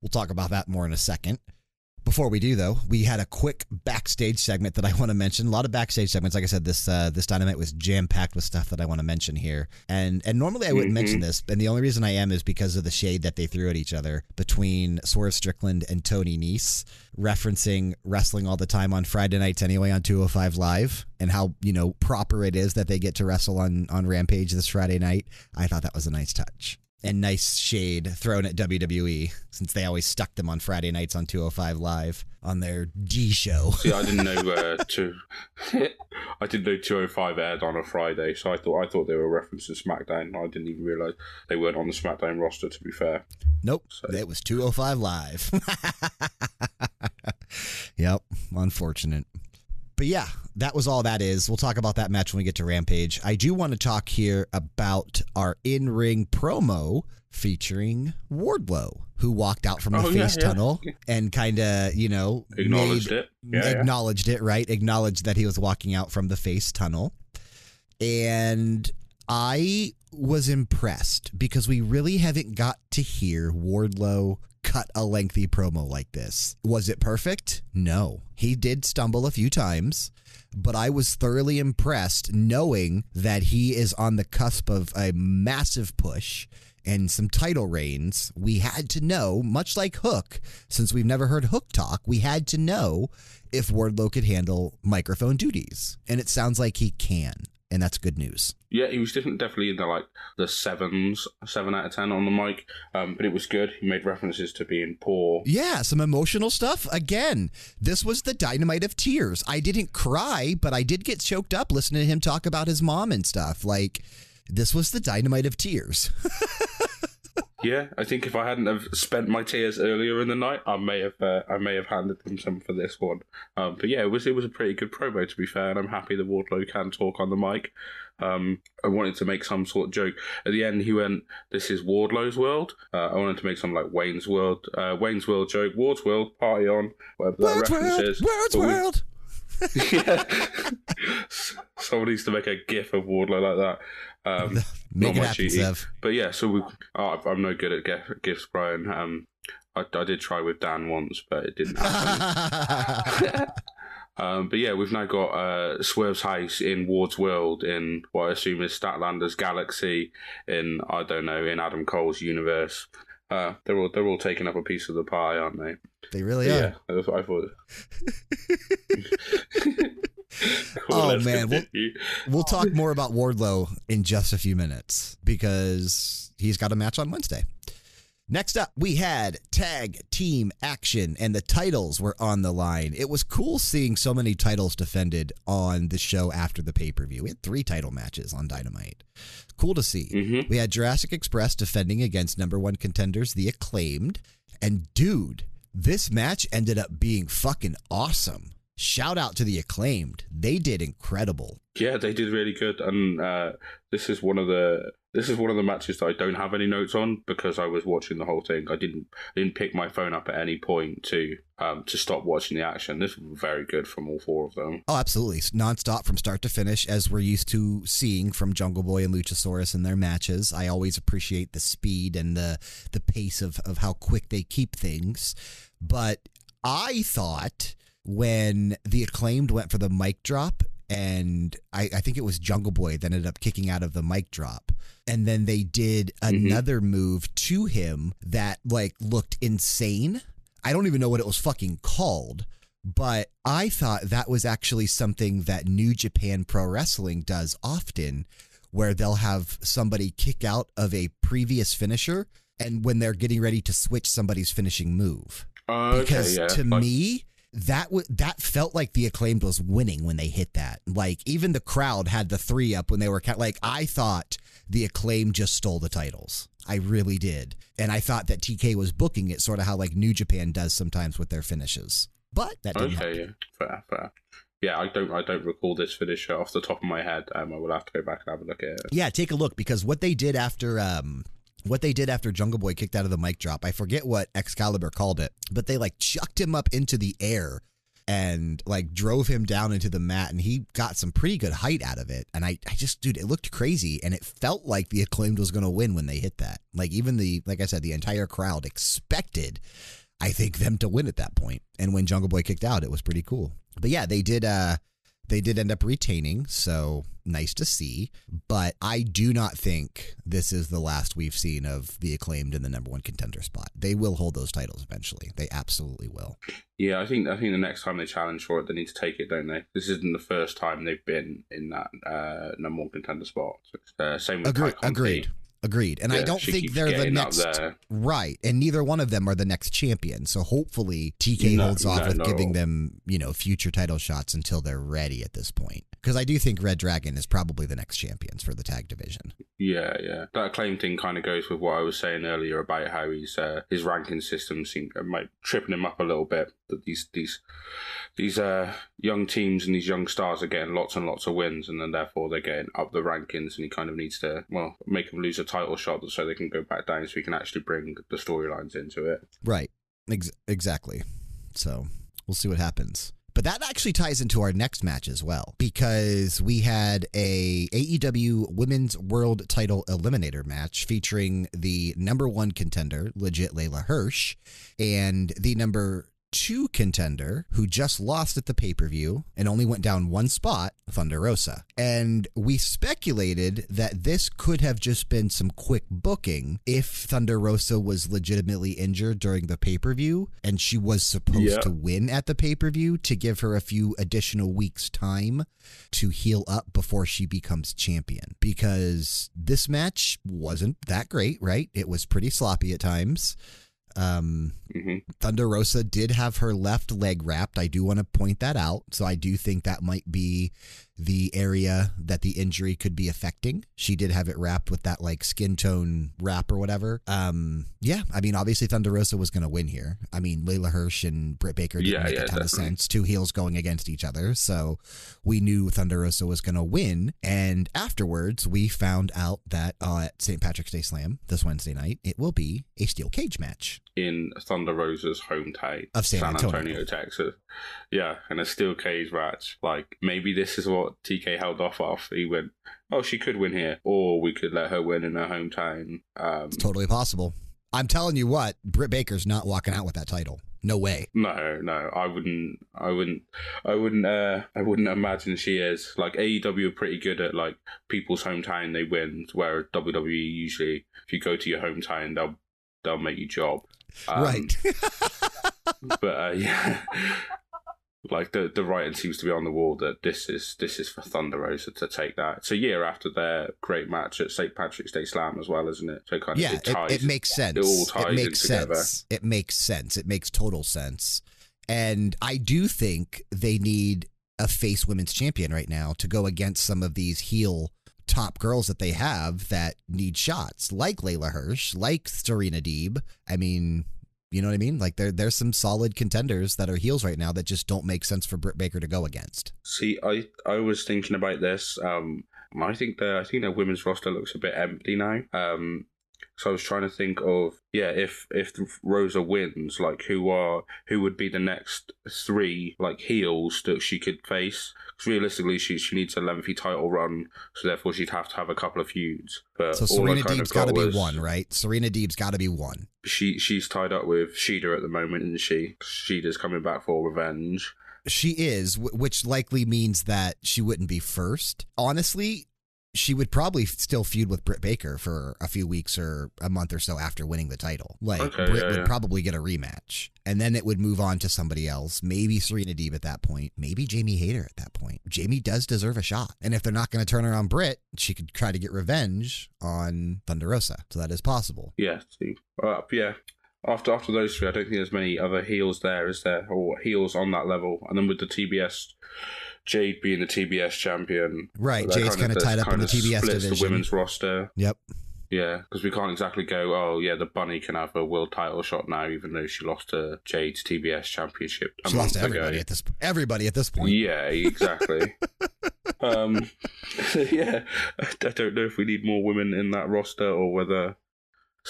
[SPEAKER 1] we'll talk about that more in a second. Before we do, though, we had a quick backstage segment that I want to mention. A lot of backstage segments. Like I said, this uh, this dynamite was jam packed with stuff that I want to mention here. And and normally I wouldn't
[SPEAKER 2] Mhm.
[SPEAKER 1] mention this, and the only reason I am is because of the shade that they threw at each other between Swerve Strickland and Tony Nese, referencing wrestling all the time on Friday nights anyway on 205 Live, and how you know proper it is that they get to wrestle on on Rampage this Friday night. I thought that was a nice touch and nice shade thrown at WWE since they always stuck them on Friday nights on 205 Live on their D show.
[SPEAKER 2] See, I didn't know uh, to. I didn't know 205 aired on a Friday, so I thought I thought they were referencing SmackDown. I didn't even realize they weren't on the SmackDown roster. To be fair,
[SPEAKER 1] Nope,
[SPEAKER 2] So-
[SPEAKER 1] it was 205 Live. yep, unfortunate. But yeah, that was all that is. We'll talk about that match when we get to Rampage. I do want to talk here about our in ring promo featuring Wardlow, who walked out from the
[SPEAKER 2] Oh,
[SPEAKER 1] face
[SPEAKER 2] yeah.
[SPEAKER 1] tunnel and kind of, you know,
[SPEAKER 2] acknowledged
[SPEAKER 1] made,
[SPEAKER 2] it. Yeah, yeah.
[SPEAKER 1] acknowledged it, right? Acknowledged that he was walking out from the face tunnel. And I was impressed because we really haven't got to hear Wardlow cut a lengthy promo like this. Was it perfect? No. He did stumble a few times, but I was thoroughly impressed knowing that he is on the cusp of a massive push and some title reigns. We had to know, much like Hook, since we've never heard Hook talk, we had to know if Wardlow could handle microphone duties. And it sounds like he can. And that's good news.
[SPEAKER 2] Yeah, he was different, definitely in the like the sevens, seven out of ten on the mic. Um, but it was good. He made references to being poor.
[SPEAKER 1] Yeah, some emotional stuff. Again, this was the dynamite of tears. I didn't cry, but I did get choked up listening to him talk about his mom and stuff. Like, this was the dynamite of tears.
[SPEAKER 2] Yeah, I think if I hadn't have spent my tears earlier in the night, I may have uh, I may have handed them some for this one. Um, but yeah, it was it was a pretty good promo to be fair, and I'm happy that Wardlow can talk on the mic. Um, I wanted to make some sort of joke at the end. He went, "This is Wardlow's world." Uh, I wanted to make some like Wayne's world, uh, Wayne's world joke. Ward's world, party on, whatever that
[SPEAKER 1] World's
[SPEAKER 2] reference
[SPEAKER 1] world,
[SPEAKER 2] is.
[SPEAKER 1] world's
[SPEAKER 2] But we-
[SPEAKER 1] world.
[SPEAKER 2] Yeah. Someone needs to make a gif of Wardlow like that. Um,
[SPEAKER 1] Make
[SPEAKER 2] not
[SPEAKER 1] it happen. Sev.
[SPEAKER 2] but yeah, so we. Oh, I'm no good at gif- gifs, Bryan. Um, I, I did try with Dan once, but it didn't happen. um, but yeah, we've now got uh, Swerve's house in Ward's world in what I assume is Statlander's galaxy in I don't know in Adam Cole's universe. Uh, they're all they're all taking up a piece of the pie, aren't they?
[SPEAKER 1] they really
[SPEAKER 2] But
[SPEAKER 1] are.
[SPEAKER 2] yeah, that's what I thought.
[SPEAKER 1] Oh, man, we'll- We'll talk more about Wardlow in just a few minutes because he's got a match on Wednesday. Next up, we had tag team action, and the titles were on the line. It was cool seeing so many titles defended on the show after the pay per view. We had three title matches on Dynamite. Cool to see.
[SPEAKER 2] Mhm.
[SPEAKER 1] We had Jurassic Express defending against number one contenders, The Acclaimed. And dude, this match ended up being fucking awesome. Shout out to the acclaimed. They did incredible.
[SPEAKER 2] Yeah, they did really good, and uh, this is one of the this is one of the matches that I don't have any notes on because I was watching the whole thing. I didn't didn't pick my phone up at any point to um, to stop watching the action. This was very good from all four of them.
[SPEAKER 1] Oh, absolutely, nonstop from start to finish, as we're used to seeing from Jungle Boy and Luchasaurus in their matches. I always appreciate the speed and the the pace of of how quick they keep things, but I thought when the acclaimed went for the mic drop and I, I, think it was Jungle Boy that ended up kicking out of the mic drop. And then they did mm-hmm. another mm-hmm. move to him that like looked insane. I don't even know what it was fucking called, but I thought that was actually something that New Japan Pro Wrestling does often, where they'll have somebody kick out of a previous finisher and when they're getting ready to switch somebody's finishing move.
[SPEAKER 2] Uh,
[SPEAKER 1] because
[SPEAKER 2] okay, yeah.
[SPEAKER 1] to like- me, that w- that felt like the acclaimed was winning when they hit that. Like even the crowd had the three up when they were like I thought the acclaim just stole the titles. I really did, and I thought that TK was booking it sort of how like New Japan does sometimes with their finishes. But that didn't
[SPEAKER 2] okay,
[SPEAKER 1] happen.
[SPEAKER 2] yeah, fair, fair. Yeah, I don't, I don't recall this finisher off the top of my head. Um, I will have to go back and have a look at it.
[SPEAKER 1] Yeah, take a look because what they did after um what they did after Jungle Boy kicked out of the mic drop. I forget what Excalibur called it, but they like chucked him up into the air and like drove him down into the mat and he got some pretty good height out of it. And I, I just, dude, it looked crazy and it felt like the acclaimed was going to win when they hit that. Like even the, like I said, the entire crowd expected, I think, them to win at that point. And when Jungle Boy kicked out, it was pretty cool. But yeah, they did, uh, they did end up retaining, so nice to see. But I do not think this is the last we've seen of the acclaimed in the number one contender spot. They will hold those titles eventually. They absolutely will.
[SPEAKER 2] Yeah, I think I think the next time they challenge for it, they need to take it, don't they? This isn't the first time they've been in that uh, number one contender spot. Uh, same with
[SPEAKER 1] Agreed. Agreed. Agreed. And yeah, I don't think they're the next right. And neither one of them are the next champion. So hopefully TK no, holds off no, with no. giving them, you know, future title shots until they're ready at this point. Because I do think Red Dragon is probably the next champions for the tag division.
[SPEAKER 2] Yeah, yeah. That claim thing kind of goes with what I was saying earlier about how he's uh, his ranking system seemed might tripping him up a little bit. That these these these uh, young teams and these young stars are getting lots and lots of wins, and then therefore they're getting up the rankings, and he kind of needs to well make them lose a title shot so they can go back down, so he can actually bring the storylines into it.
[SPEAKER 1] Right. Ex- exactly. So we'll see what happens. But that actually ties into our next match as well because we had a AEW Women's World Title Eliminator match featuring the number one contender, legit Leyla Hirsch, and the number two contender who just lost at the pay per view and only went down one spot, Thunder Rosa. And we speculated that this could have just been some quick booking if Thunder Rosa was legitimately injured during the pay per view and she was supposed yeah. to win at the pay per view to give her a few additional weeks' time to heal up before she becomes champion. Because this match wasn't that great, right? It was pretty sloppy at times. Um, mm-hmm. Thunder Rosa did have her left leg wrapped. I do want to point that out. So I do think that might be the area that the injury could be affecting. She did have it wrapped with that like skin tone wrap or whatever. Um, yeah, I mean, obviously Thunder Rosa was going to win here. I mean, Leyla Hirsch and Britt Baker didn't yeah, make yeah, a ton definitely. of sense. Two heels going against each other. So we knew Thunder Rosa was going to win. And afterwards, we found out that uh, at St. Patrick's Day Slam this Wednesday night, it will be a steel cage match.
[SPEAKER 2] In Thunder Rosa's hometown
[SPEAKER 1] of San,
[SPEAKER 2] San
[SPEAKER 1] Antonio.
[SPEAKER 2] Antonio, Texas. Yeah, and a steel cage match. Like, maybe this is what what TK held off of. He went, "Oh, she could win here, or we could let her win in her hometown." Um,
[SPEAKER 1] it's totally possible. I'm telling you what, Britt Baker's not walking out with that title. No way.
[SPEAKER 2] No, no, I wouldn't. I wouldn't. I wouldn't. Uh, I wouldn't imagine she is. Like AEW are pretty good at like people's hometown they win, whereas WWE usually, if you go to your hometown, they'll they'll make you job.
[SPEAKER 1] Um, right.
[SPEAKER 2] but uh, yeah, like the the writing seems to be on the wall that this is this is for Thunder Rosa to take that. It's a year after their great match at St Patrick's Day Slam as well, isn't it? So kind
[SPEAKER 1] yeah,
[SPEAKER 2] of it, ties,
[SPEAKER 1] it, it makes sense.
[SPEAKER 2] It all ties
[SPEAKER 1] it makes
[SPEAKER 2] sense. Together.
[SPEAKER 1] It makes sense. It makes total sense. And I do think they need a face women's champion right now to go against some of these heel top girls that they have that need shots, like Leyla Hirsch, like Serena Deeb. I mean, You know what I mean? Like there there's some solid contenders that are heels right now that just don't make sense for Britt Baker to go against.
[SPEAKER 2] See, I I was thinking about this. Um, I think the I think the women's roster looks a bit empty now. Um, so I was trying to think of yeah, if if Rosa wins, like who are who would be the next three like heels that she could face? Because realistically, she she needs a lengthy title run, so therefore she'd have to have a couple of feuds. But
[SPEAKER 1] so Serena Deeb's got to be one, right? Serena Deeb's got to be one.
[SPEAKER 2] She she's tied up with Shida at the moment, isn't she? Shida's coming back for revenge.
[SPEAKER 1] She is, which likely means that she wouldn't be first. Honestly, she would probably still feud with Britt Baker for a few weeks or a month or so after winning the title. Like okay, Britt yeah, would yeah. probably get a rematch, and then it would move on to somebody else. Maybe Serena Deeb at that point. Maybe Jamie Hayter at that point. Jamie does deserve a shot, and if they're not going to turn her on Britt, she could try to get revenge on Thunder Rosa. So that is possible.
[SPEAKER 2] Yeah, uh, yeah. After after those three, I don't think there's many other heels there, is there, or heels on that level. And then with the TBS Jade being the TBS champion.
[SPEAKER 1] Right, Jade's kind of tied up in the TBS division.
[SPEAKER 2] the women's roster.
[SPEAKER 1] Yep.
[SPEAKER 2] Yeah, because we can't exactly go, oh, yeah, the Bunny can have a world title shot now, even though she lost to Jade's TBS championship.
[SPEAKER 1] she lost to everybody ago. at this everybody at this point.
[SPEAKER 2] Yeah, exactly. um, yeah, I don't know if we need more women in that roster or whether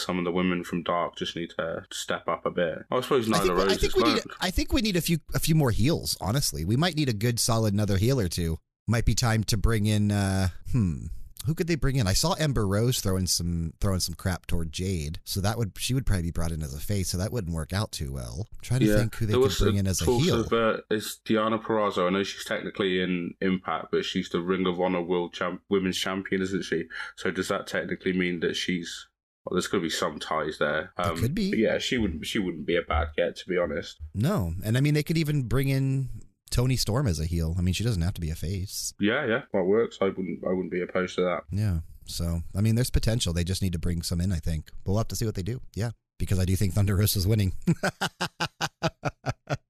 [SPEAKER 2] some of the women from Dark just need to step up a bit. I suppose Nyla Rose. I think we
[SPEAKER 1] need. I think we need a few a few more heels. Honestly, we might need a good, solid another heel or two. Might be time to bring in. Uh, hmm. Who could they bring in? I saw Ember Rose throwing some throwing some crap toward Jade, so that would she would probably be brought in as a face, so that wouldn't work out too well. I'm trying to yeah, think who they could bring in as a heel.
[SPEAKER 2] Of, uh, it's Deonna Purrazzo. I know she's technically in Impact, but she's the Ring of Honor World Champ- Women's Champion, isn't she? So does that technically mean that she's well, there's going to be some ties there.
[SPEAKER 1] Um, could be.
[SPEAKER 2] Yeah, she wouldn't. She wouldn't be a bad get, to be honest.
[SPEAKER 1] No, and I mean they could even bring in Toni Storm as a heel. I mean, she doesn't have to be a face.
[SPEAKER 2] Yeah, yeah, that works. I wouldn't. I wouldn't be opposed to that.
[SPEAKER 1] Yeah. So I mean, there's potential. They just need to bring some in. I think. But we'll have to see what they do. Yeah, because I do think Thunder Rosa is winning.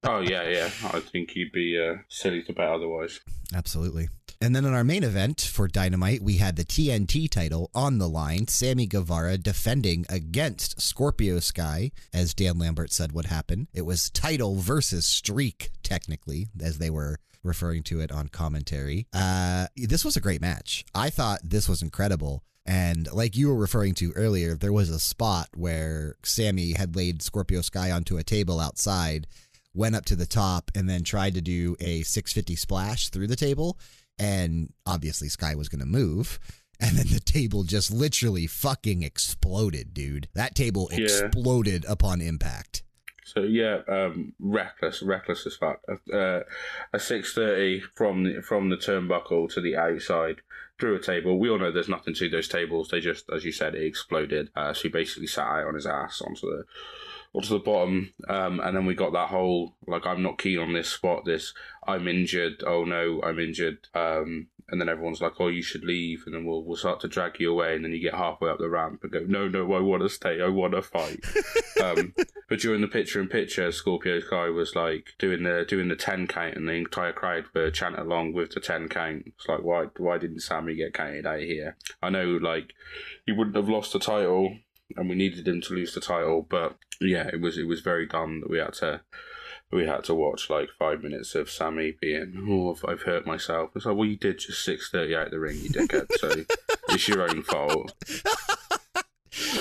[SPEAKER 2] oh yeah, yeah. I think you'd be uh, silly to bet otherwise.
[SPEAKER 1] Absolutely. And then in our main event for Dynamite, we had the TNT title on the line. Sammy Guevara defending against Scorpio Sky, as Dan Lambert said would happen. It was title versus streak, technically, as they were referring to it on commentary. Uh, this was a great match. I thought this was incredible. And like you were referring to earlier, there was a spot where Sammy had laid Scorpio Sky onto a table outside, went up to the top, and then tried to do a 650 splash through the table and obviously Sky was going to move. And then the table just literally fucking exploded, dude. That table yeah. exploded upon impact.
[SPEAKER 2] So yeah, um, reckless, reckless as fuck. Uh, a six thirty from the, from the turnbuckle to the outside through a table. We all know there's nothing to those tables. They just, as you said, it exploded. Uh, so he basically sat out on his ass onto the or to the bottom. Um, and then we got that whole like I'm not keen on this spot. This I'm injured. Oh no, I'm injured. Um, and then everyone's like, oh, you should leave. And then we'll we'll start to drag you away. And then you get halfway up the ramp and go, no, no, I want to stay. I want to fight. um, but during the picture in picture, Scorpio Sky was like doing the doing the ten count, and the entire crowd were chanting along with the ten count. It's like, why why didn't Sammy get counted out here? I know, like, he wouldn't have lost the title and we needed him to lose the title. But yeah, it was it was very dumb that we had to we had to watch like five minutes of Sammy being, "Oh, I've hurt myself." It's like, well, you did just six thirty out the ring, you dickhead. So it's your own fault.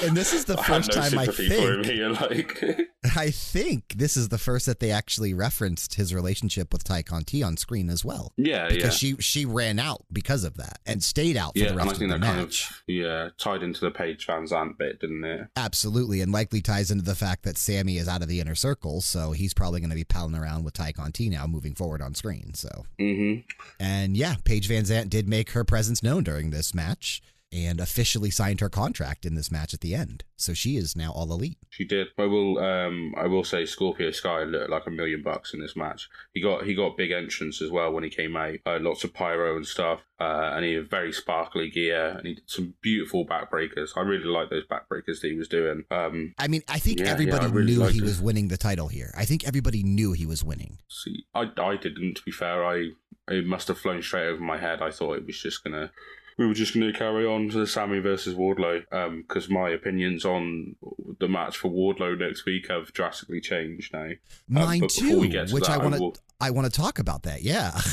[SPEAKER 1] And this is the first I no time I think here, like. I think this is the first that they actually referenced his relationship with Tay Conti on screen as well.
[SPEAKER 2] Yeah, yeah.
[SPEAKER 1] because
[SPEAKER 2] yeah.
[SPEAKER 1] she she ran out because of that and stayed out for yeah, the rest I think of the that match. Kind of,
[SPEAKER 2] yeah, tied into the Paige VanZant bit, didn't it?
[SPEAKER 1] Absolutely, and likely ties into the fact that Sammy is out of the inner circle, so he's probably going to be palling around with Tay Conti now, moving forward on screen. So,
[SPEAKER 2] mm-hmm.
[SPEAKER 1] and yeah, Paige Van Zant did make her presence known during this match and officially signed her contract in this match at the end. So she is now all elite.
[SPEAKER 2] She did. I will. Um, I will say Scorpio Sky looked like a million bucks in this match. He got he got big entrance as well when he came out. Uh, lots of pyro and stuff, uh, and he had very sparkly gear, and he did some beautiful backbreakers. I really like those backbreakers that he was doing. Um,
[SPEAKER 1] I mean, I think yeah, everybody yeah, I really knew he it. was winning the title here. I think everybody knew he was winning.
[SPEAKER 2] See, I I didn't. To be fair, I it must have flown straight over my head. I thought it was just gonna we were just going to carry on to the Sammy versus Wardlow because um, my opinions on the match for Wardlow next week have drastically changed now.
[SPEAKER 1] Mine
[SPEAKER 2] but before
[SPEAKER 1] too,
[SPEAKER 2] to
[SPEAKER 1] which
[SPEAKER 2] that,
[SPEAKER 1] I want to I want to talk about that. Yeah.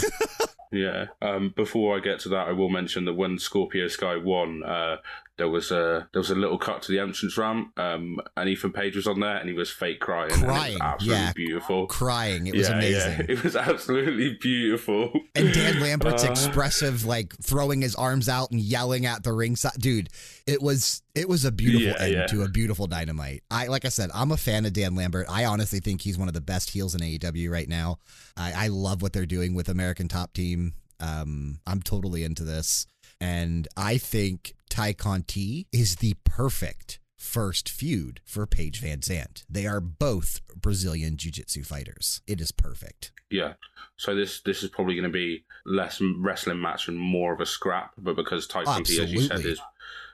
[SPEAKER 2] Yeah. Um, before I get to that, I will mention that when Scorpio Sky won, uh, there was a there was a little cut to the entrance ramp, um, and Ethan Page was on there, and he was fake crying. and it was
[SPEAKER 1] Crying,
[SPEAKER 2] absolutely
[SPEAKER 1] yeah.
[SPEAKER 2] beautiful.
[SPEAKER 1] Crying. It was
[SPEAKER 2] yeah,
[SPEAKER 1] amazing.
[SPEAKER 2] Yeah. It was absolutely beautiful.
[SPEAKER 1] And Dan Lambert's
[SPEAKER 2] Uh,
[SPEAKER 1] expressive, like throwing his arms out and yelling at the ringside, dude. It was it was a beautiful end to a beautiful dynamite. I like I said, I'm a fan of Dan Lambert. I honestly think he's one of the best heels in AEW right now. I, I love what they're doing with American Top Team. Um, I'm totally into this, and I think Tay Conti is the perfect first feud for Paige Van Zant. They are both Brazilian jiu-jitsu fighters. It is perfect.
[SPEAKER 2] Yeah. So this this is probably going to be less wrestling match and more of a scrap, but because Tay Conti, as you said, is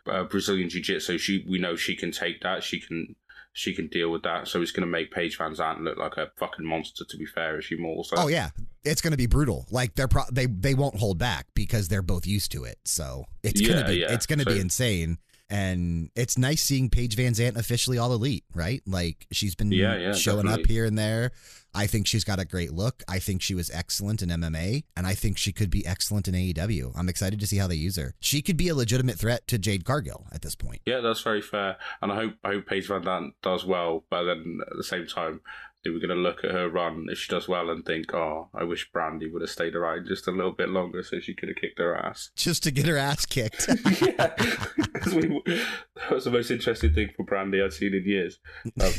[SPEAKER 2] uh, Brazilian Jiu Jitsu, she we know she can take that. She can she can deal with that. So it's going to make Paige VanZant look like a fucking monster. To be fair, is she more? So
[SPEAKER 1] Oh yeah, it's going to be brutal. Like they're pro- they they won't hold back because they're both used to it. So it's gonna be
[SPEAKER 2] yeah.
[SPEAKER 1] it's going to be insane. And it's nice seeing Paige VanZant officially all elite, right? Like she's been
[SPEAKER 2] Yeah, yeah,
[SPEAKER 1] showing up here and there. I think she's got a great look. I think she was excellent in MMA, and I think she could be excellent in AEW. I'm excited to see how they use her. She could be a legitimate threat to Jade Cargill at this point.
[SPEAKER 2] Yeah, that's very fair, and I hope I hope Paige VanZant does well. But then at the same time, we're going to look at her run if she does well and think, oh, I wish Brandi would have stayed around just a little bit longer so she could have kicked her ass.
[SPEAKER 1] Just to get her ass kicked.
[SPEAKER 2] yeah, that was the most interesting thing for Brandi I'd seen in years. Um,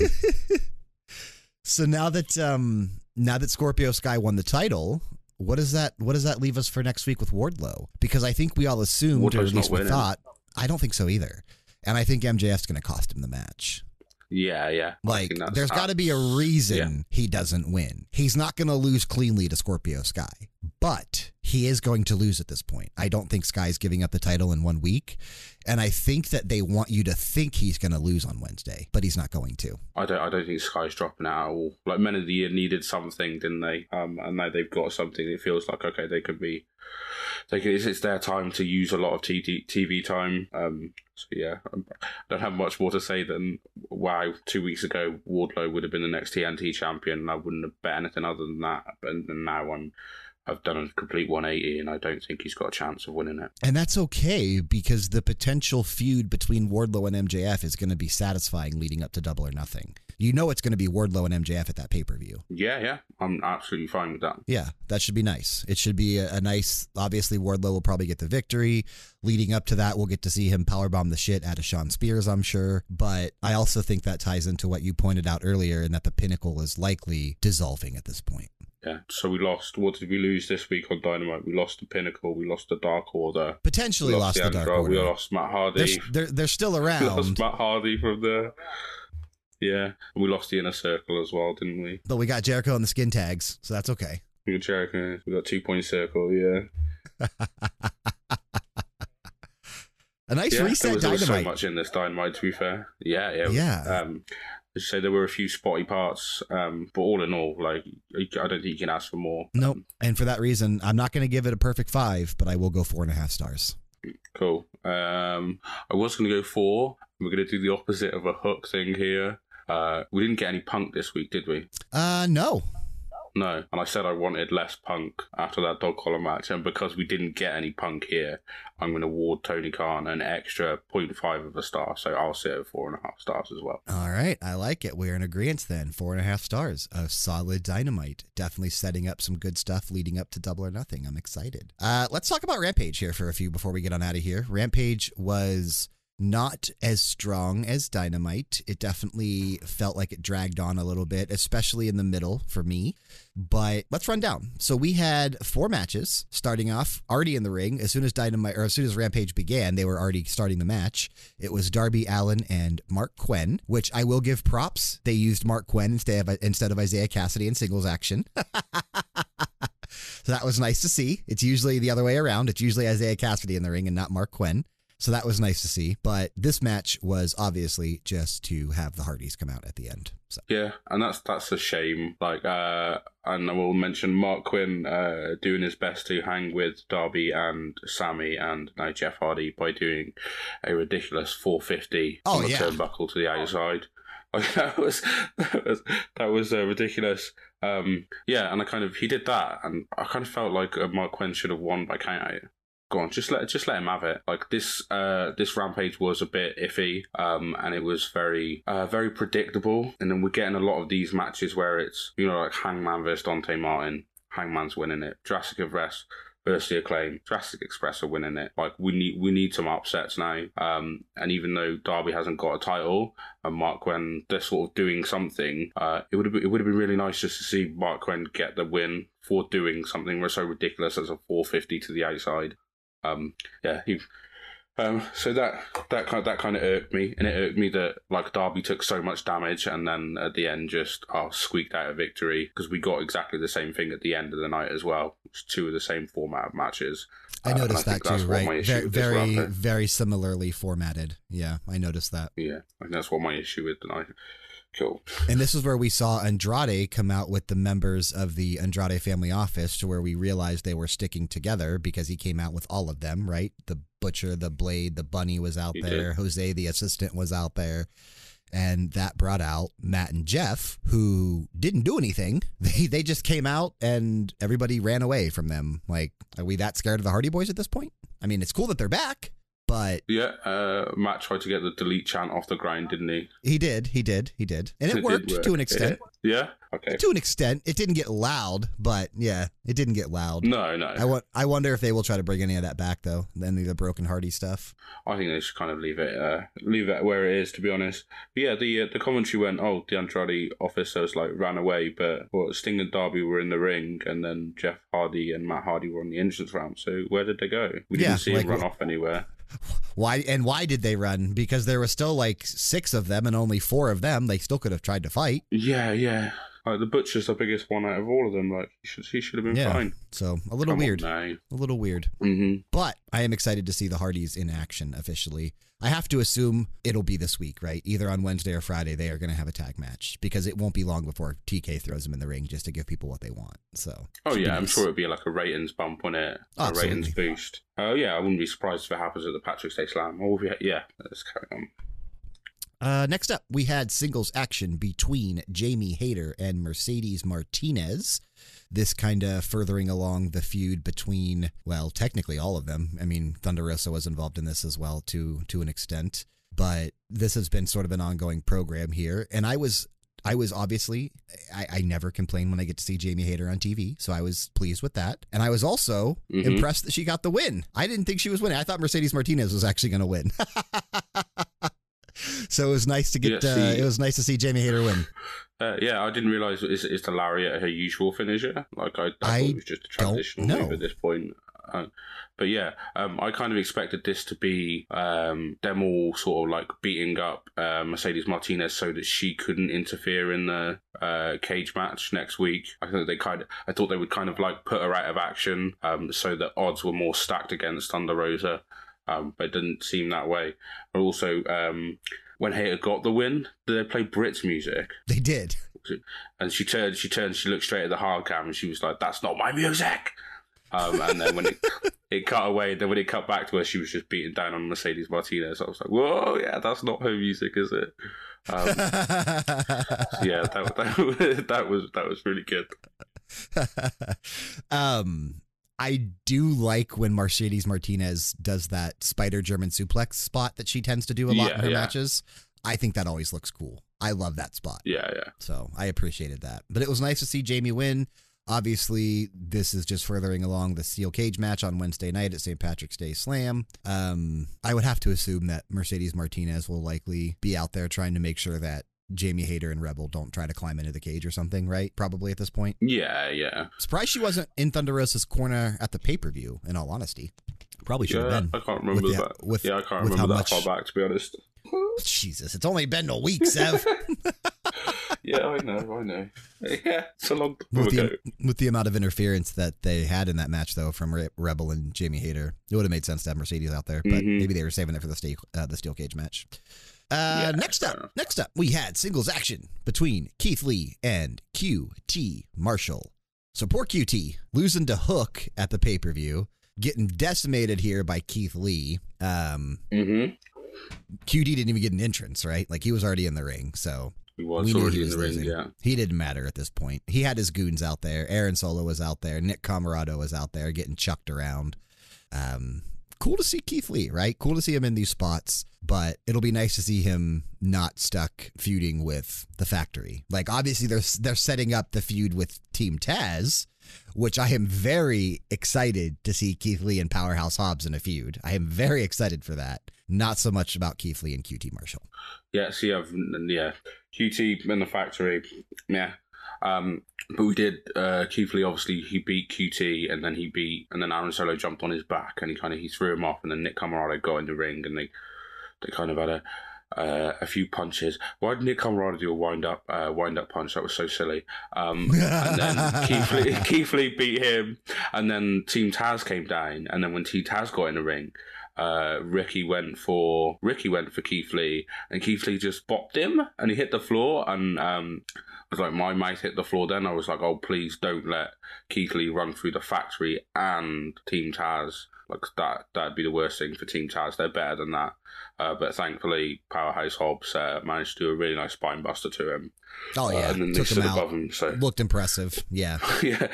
[SPEAKER 1] So now that um now that Scorpio Sky won the title, what does that what does that leave us for next week with Wardlow? Because I think we all assumed, or at least we
[SPEAKER 2] winning.
[SPEAKER 1] thought. I don't think so either, and I think MJF's going to cost him the match.
[SPEAKER 2] Yeah, yeah.
[SPEAKER 1] Like, there's got to be a reason
[SPEAKER 2] yeah.
[SPEAKER 1] he doesn't win. He's not going to lose cleanly to Scorpio Sky, but he is going to lose at this point. I don't think Sky's giving up the title in one week, and I think that they want you to think he's going to lose on Wednesday, but he's not going to.
[SPEAKER 2] I don't. I don't think Sky's dropping out at all. Like men of the year needed something, didn't they? Um, and now they've got something. It feels like okay, they could be. Could, it's, it's their time to use a lot of TD, TV time. Um, so yeah, I don't have much more to say than wow. Two weeks ago, Wardlow would have been the next TNT champion, and I wouldn't have bet anything other than that. But and now I'm. I've done a complete 180, and I don't think he's got a chance of winning it.
[SPEAKER 1] And that's okay because the potential feud between Wardlow and MJF is going to be satisfying leading up to Double or Nothing. You know it's going to be Wardlow and MJF at that pay per view.
[SPEAKER 2] Yeah, yeah, I'm absolutely fine with that.
[SPEAKER 1] Yeah, that should be nice. It should be a, a nice. Obviously, Wardlow will probably get the victory. Leading up to that, we'll get to see him powerbomb the shit out of Shawn Spears, I'm sure. But I also think that ties into what you pointed out earlier, and that the pinnacle is likely dissolving at this point.
[SPEAKER 2] Yeah. So we lost. What did we lose this week on Dynamite? We lost the Pinnacle. We lost the Dark Order.
[SPEAKER 1] Potentially
[SPEAKER 2] we
[SPEAKER 1] lost, the Dark
[SPEAKER 2] Underdog, We lost Matt
[SPEAKER 1] They're,
[SPEAKER 2] Hardy.
[SPEAKER 1] they're, they're still around.
[SPEAKER 2] We lost Matt Hardy from the. Yeah, and we lost the inner circle as well, didn't we?
[SPEAKER 1] but we got Jericho and the skin tags, so that's okay.
[SPEAKER 2] We got Jericho. We got two point circle. Yeah.
[SPEAKER 1] A nice
[SPEAKER 2] yeah. There
[SPEAKER 1] reset
[SPEAKER 2] was, there was so much in this Dynamite. To be fair. Yeah. Yeah.
[SPEAKER 1] Yeah.
[SPEAKER 2] Um, say there were a few spotty parts, um, but all in all, like I don't think you can ask for more.
[SPEAKER 1] Nope. And for that reason, I'm not going to give it a perfect five, but I will go four and a half stars.
[SPEAKER 2] Cool. Um, I was going to go four. We're going to do the opposite of a hook thing here. Uh, we didn't get any punk this week, did we?
[SPEAKER 1] Uh, no.
[SPEAKER 2] No. And I said I wanted less punk after that dog collar match, and because we didn't get any punk here, I'm going to award Tony Khan an extra 0.5 of a star. So I'll sit at four and a half stars as well.
[SPEAKER 1] All right. I like it. We're in agreement then. Four and a half stars. A solid dynamite. Definitely setting up some good stuff leading up to double or nothing. I'm excited. Uh, let's talk about Rampage here for a few before we get on out of here. Rampage was not as strong as Dynamite. It definitely felt like it dragged on a little bit, especially in the middle for me. But let's run down. So we had four matches starting off already in the ring. As soon as Dynamite or as soon as Rampage began, they were already starting the match. It was Darby Allin and Marq Quen, which I will give props. They used Marq Quen instead of instead of Isiah Kassidy in singles action. so that was nice to see. It's usually the other way around. It's usually Isiah Kassidy in the ring and not Marq Quen. So that was nice to see. But this match was obviously just to have the Hardys come out at the end. So
[SPEAKER 2] Yeah, and that's that's a shame. Like, uh, and I will mention Marq Quen uh, doing his best to hang with Darby and Sammy and now Jeff Hardy by doing a ridiculous 450
[SPEAKER 1] Oh,
[SPEAKER 2] on the
[SPEAKER 1] yeah.
[SPEAKER 2] turnbuckle to the outside. that was that was, that was uh, ridiculous. Um, yeah, and I kind of he did that, and I kind of felt like uh, Marq Quen should have won by count out. Go on, just let just let him have it. Like this, uh, this rampage was a bit iffy, um, and it was very, uh, very predictable. And then we're getting a lot of these matches where it's you know like Hangman versus Dante Martin. Hangman's winning it. Jurassic Express versus the acclaim. Jurassic Express are winning it. Like we need we need some upsets now. Um, and even though Darby hasn't got a title, and Marq Quen they're sort of doing something, uh, it would have been, it would have been really nice just to see Marq Quen get the win for doing something so ridiculous as a 450 to the outside. Um, yeah, he. Um, so that that kind of, that kind of irked me, and it irked me that like Darby took so much damage, and then at the end just oh, squeaked out a victory because we got exactly the same thing at the end of the night as well. It's two of the same format of matches.
[SPEAKER 1] I
[SPEAKER 2] Uh, and
[SPEAKER 1] noticed that too, right? Very, very, very similarly formatted. Yeah, I noticed that.
[SPEAKER 2] Yeah, I think that's what my issue with tonight. Cool.
[SPEAKER 1] And this is where we saw Andrade come out with the members of the Andrade family office to where we realized they were sticking together because he came out with all of them, right? The butcher, the blade, the bunny was out
[SPEAKER 2] He
[SPEAKER 1] there, Jose, the assistant, was out there. And that brought out Matt and Jeff, who didn't do anything. They they just came out and everybody ran away from them. Like, are we that scared of the Hardy Boys at this point? I mean, it's cool that they're back, but
[SPEAKER 2] Yeah, uh, Matt tried to get the delete chant off the ground, didn't he?
[SPEAKER 1] he did, he did, he did. And it,
[SPEAKER 2] did
[SPEAKER 1] worked
[SPEAKER 2] work.
[SPEAKER 1] to an extent.
[SPEAKER 2] Yeah. Okay.
[SPEAKER 1] to an extent. It didn't get loud, but yeah, it didn't get loud.
[SPEAKER 2] No, no.
[SPEAKER 1] I want. I wonder if they will try to bring any of that back though. Any of the broken Hardy stuff.
[SPEAKER 2] I think they should kind of leave it, uh, leave it where it is. To be honest, but yeah. The uh, the commentary went, "Oh, the Andrade officers like ran away, but well, Sting and Darby were in the ring, and then Jeff Hardy and Matt Hardy were on the entrance ramp. So where did they go? We
[SPEAKER 1] Yeah,
[SPEAKER 2] didn't see
[SPEAKER 1] like,
[SPEAKER 2] them run off anywhere.
[SPEAKER 1] Why and why did they run? Because there was still like six of them and only four of them. They still could have tried to fight.
[SPEAKER 2] Yeah, yeah. Like the butcher's the biggest one out of all of them. Like he should, he should have been
[SPEAKER 1] Yeah.
[SPEAKER 2] fine.
[SPEAKER 1] So a little
[SPEAKER 2] Come
[SPEAKER 1] weird. A little weird.
[SPEAKER 2] Mm-hmm.
[SPEAKER 1] But I am excited to see the Hardys in action officially. I have to assume it'll be this week, right? Either on Wednesday or Friday, they are going to have a tag match because it won't be long before TK throws them in the ring just to give people what they want. So,
[SPEAKER 2] Oh yeah, I'm sure it'd be like a ratings bump on it, a
[SPEAKER 1] Absolutely.
[SPEAKER 2] ratings boost. Oh yeah, I wouldn't be surprised if it happens at the Patrick's Day Slam. Oh yeah, yeah. Let's carry on.
[SPEAKER 1] Uh, next up, we had singles action between Jamie Hayter and Mercedes Martinez. This kind of furthering along the feud between, well, technically all of them. I mean, Thunder Rosa was involved in this as well to to an extent, but this has been sort of an ongoing program here. And I was, I was obviously, I, I never complain when I get to see Jamie Hayter on TV, so I was pleased with that. And I was also
[SPEAKER 2] Mhm.
[SPEAKER 1] impressed that she got the win. I didn't think she was winning. I thought Mercedes Martinez was actually going to win. so it was nice to get.
[SPEAKER 2] Yeah,
[SPEAKER 1] uh,
[SPEAKER 2] see-
[SPEAKER 1] it was nice to see Jamie Hayter win.
[SPEAKER 2] Uh, yeah, I didn't realize it's, it's the lariat her usual finisher. Like I, I,
[SPEAKER 1] I
[SPEAKER 2] thought it was just a transitional move at this point. Uh, but yeah, um, I kind of expected this to be um, them all sort of like beating up uh, Mercedes Martinez so that she couldn't interfere in the uh, cage match next week. I think they kind of, I thought they would kind of like put her out of action um, so that odds were more stacked against Thunder Rosa. Um, but it didn't seem that way. But also, um, when Hayter got the win, did they play Britt's music
[SPEAKER 1] They did.
[SPEAKER 2] and she turned, she turned, she looked straight at the hard cam, and she was like, "That's not my music." Um, and then when it it cut away, then when it cut back to her, she was just beating down on Mercedes Martinez. I was like, "Whoa, yeah, that's not her music, is it?" Um, yeah, that, that that was that was really good.
[SPEAKER 1] um, I do like when Mercedes Martinez does that spider German suplex spot that she tends to do a lot
[SPEAKER 2] Yeah,
[SPEAKER 1] in her
[SPEAKER 2] yeah.
[SPEAKER 1] matches. I think that always looks cool. I love that spot.
[SPEAKER 2] Yeah, yeah,
[SPEAKER 1] So I appreciated that. But it was nice to see Jamie win. Obviously, this is just furthering along the steel cage match on Wednesday night at St. Patrick's Day Slam. Um, I would have to assume that Mercedes Martinez will likely be out there trying to make sure that Jamie Hayter and Rebel don't try to climb into the cage or something, right? Probably at this point.
[SPEAKER 2] yeah, yeah.
[SPEAKER 1] Surprised she wasn't in Thunder Rosa's corner at the pay per view, in all honesty. Probably should
[SPEAKER 2] yeah,
[SPEAKER 1] have
[SPEAKER 2] I can't remember
[SPEAKER 1] with the-
[SPEAKER 2] that.
[SPEAKER 1] with-
[SPEAKER 2] yeah, I can't remember that
[SPEAKER 1] much-
[SPEAKER 2] far back, to be honest.
[SPEAKER 1] Jesus, it's only been a week, Sev.
[SPEAKER 2] yeah, I know, I know. Yeah, it's a long time
[SPEAKER 1] with,
[SPEAKER 2] ago.
[SPEAKER 1] the, with the amount of interference that they had in that match, though, from Re- Rebel and Jamie Hayter, it would have made sense to have Mercedes out there, but
[SPEAKER 2] Mhm.
[SPEAKER 1] maybe they were saving it for the steel, uh, the steel cage match. Uh,
[SPEAKER 2] Yeah,
[SPEAKER 1] next up, next up, we had singles action between Keith Lee and QT Marshall. So poor QT losing to Hook at the pay per view, getting decimated here by Keith Lee. Um,
[SPEAKER 2] hmm
[SPEAKER 1] QT didn't even get an entrance, right? Like he was already in the ring. So
[SPEAKER 2] He was
[SPEAKER 1] We knew
[SPEAKER 2] already
[SPEAKER 1] he
[SPEAKER 2] in
[SPEAKER 1] was
[SPEAKER 2] the ring. Yeah.
[SPEAKER 1] He didn't matter at this point. He had his goons out there. Aaron Solo was out there. Nick Comoroto was out there getting chucked around. Um, cool to see Keith Lee, right? Cool to see him in these spots, but it'll be nice to see him not stuck feuding with the factory. Like obviously they're they're setting up the feud with Team Taz, which I am very excited to see Keith Lee and Powerhouse Hobbs in a feud. I am very excited for that. Not so much about Keith Lee and QT Marshall.
[SPEAKER 2] Yeah, so yeah, yeah, QT in the factory, yeah. Um, but we did. Uh, Keith Lee obviously he beat QT, and then he beat, and then Aaron Solo jumped on his back, and he kind of he threw him off, and then Nick Comoroto got in the ring, and they they kind of had a uh, a few punches. Why did Nick Comoroto do a wind up uh, wind up punch? That was so silly. Um, and then Keith Lee, Keith Lee beat him, and then Team Taz came down, and then when Team Taz got in the ring, uh, Ricky went for Ricky went for Keith Lee, and Keith Lee just bopped him, and he hit the floor, and um, I was like, my mate hit the floor. Then I was like, oh please don't let Keith Lee run through the factory and Team Taz. Like that, that'd be the worst thing for Team Taz. They're better than that. Uh, but thankfully, Powerhouse Hobbs uh, managed to do a really nice spine buster to him.
[SPEAKER 1] Oh
[SPEAKER 2] Uh,
[SPEAKER 1] yeah,
[SPEAKER 2] and then they
[SPEAKER 1] took him
[SPEAKER 2] stood
[SPEAKER 1] out.
[SPEAKER 2] above him. So
[SPEAKER 1] Looked impressive. Yeah.
[SPEAKER 2] yeah,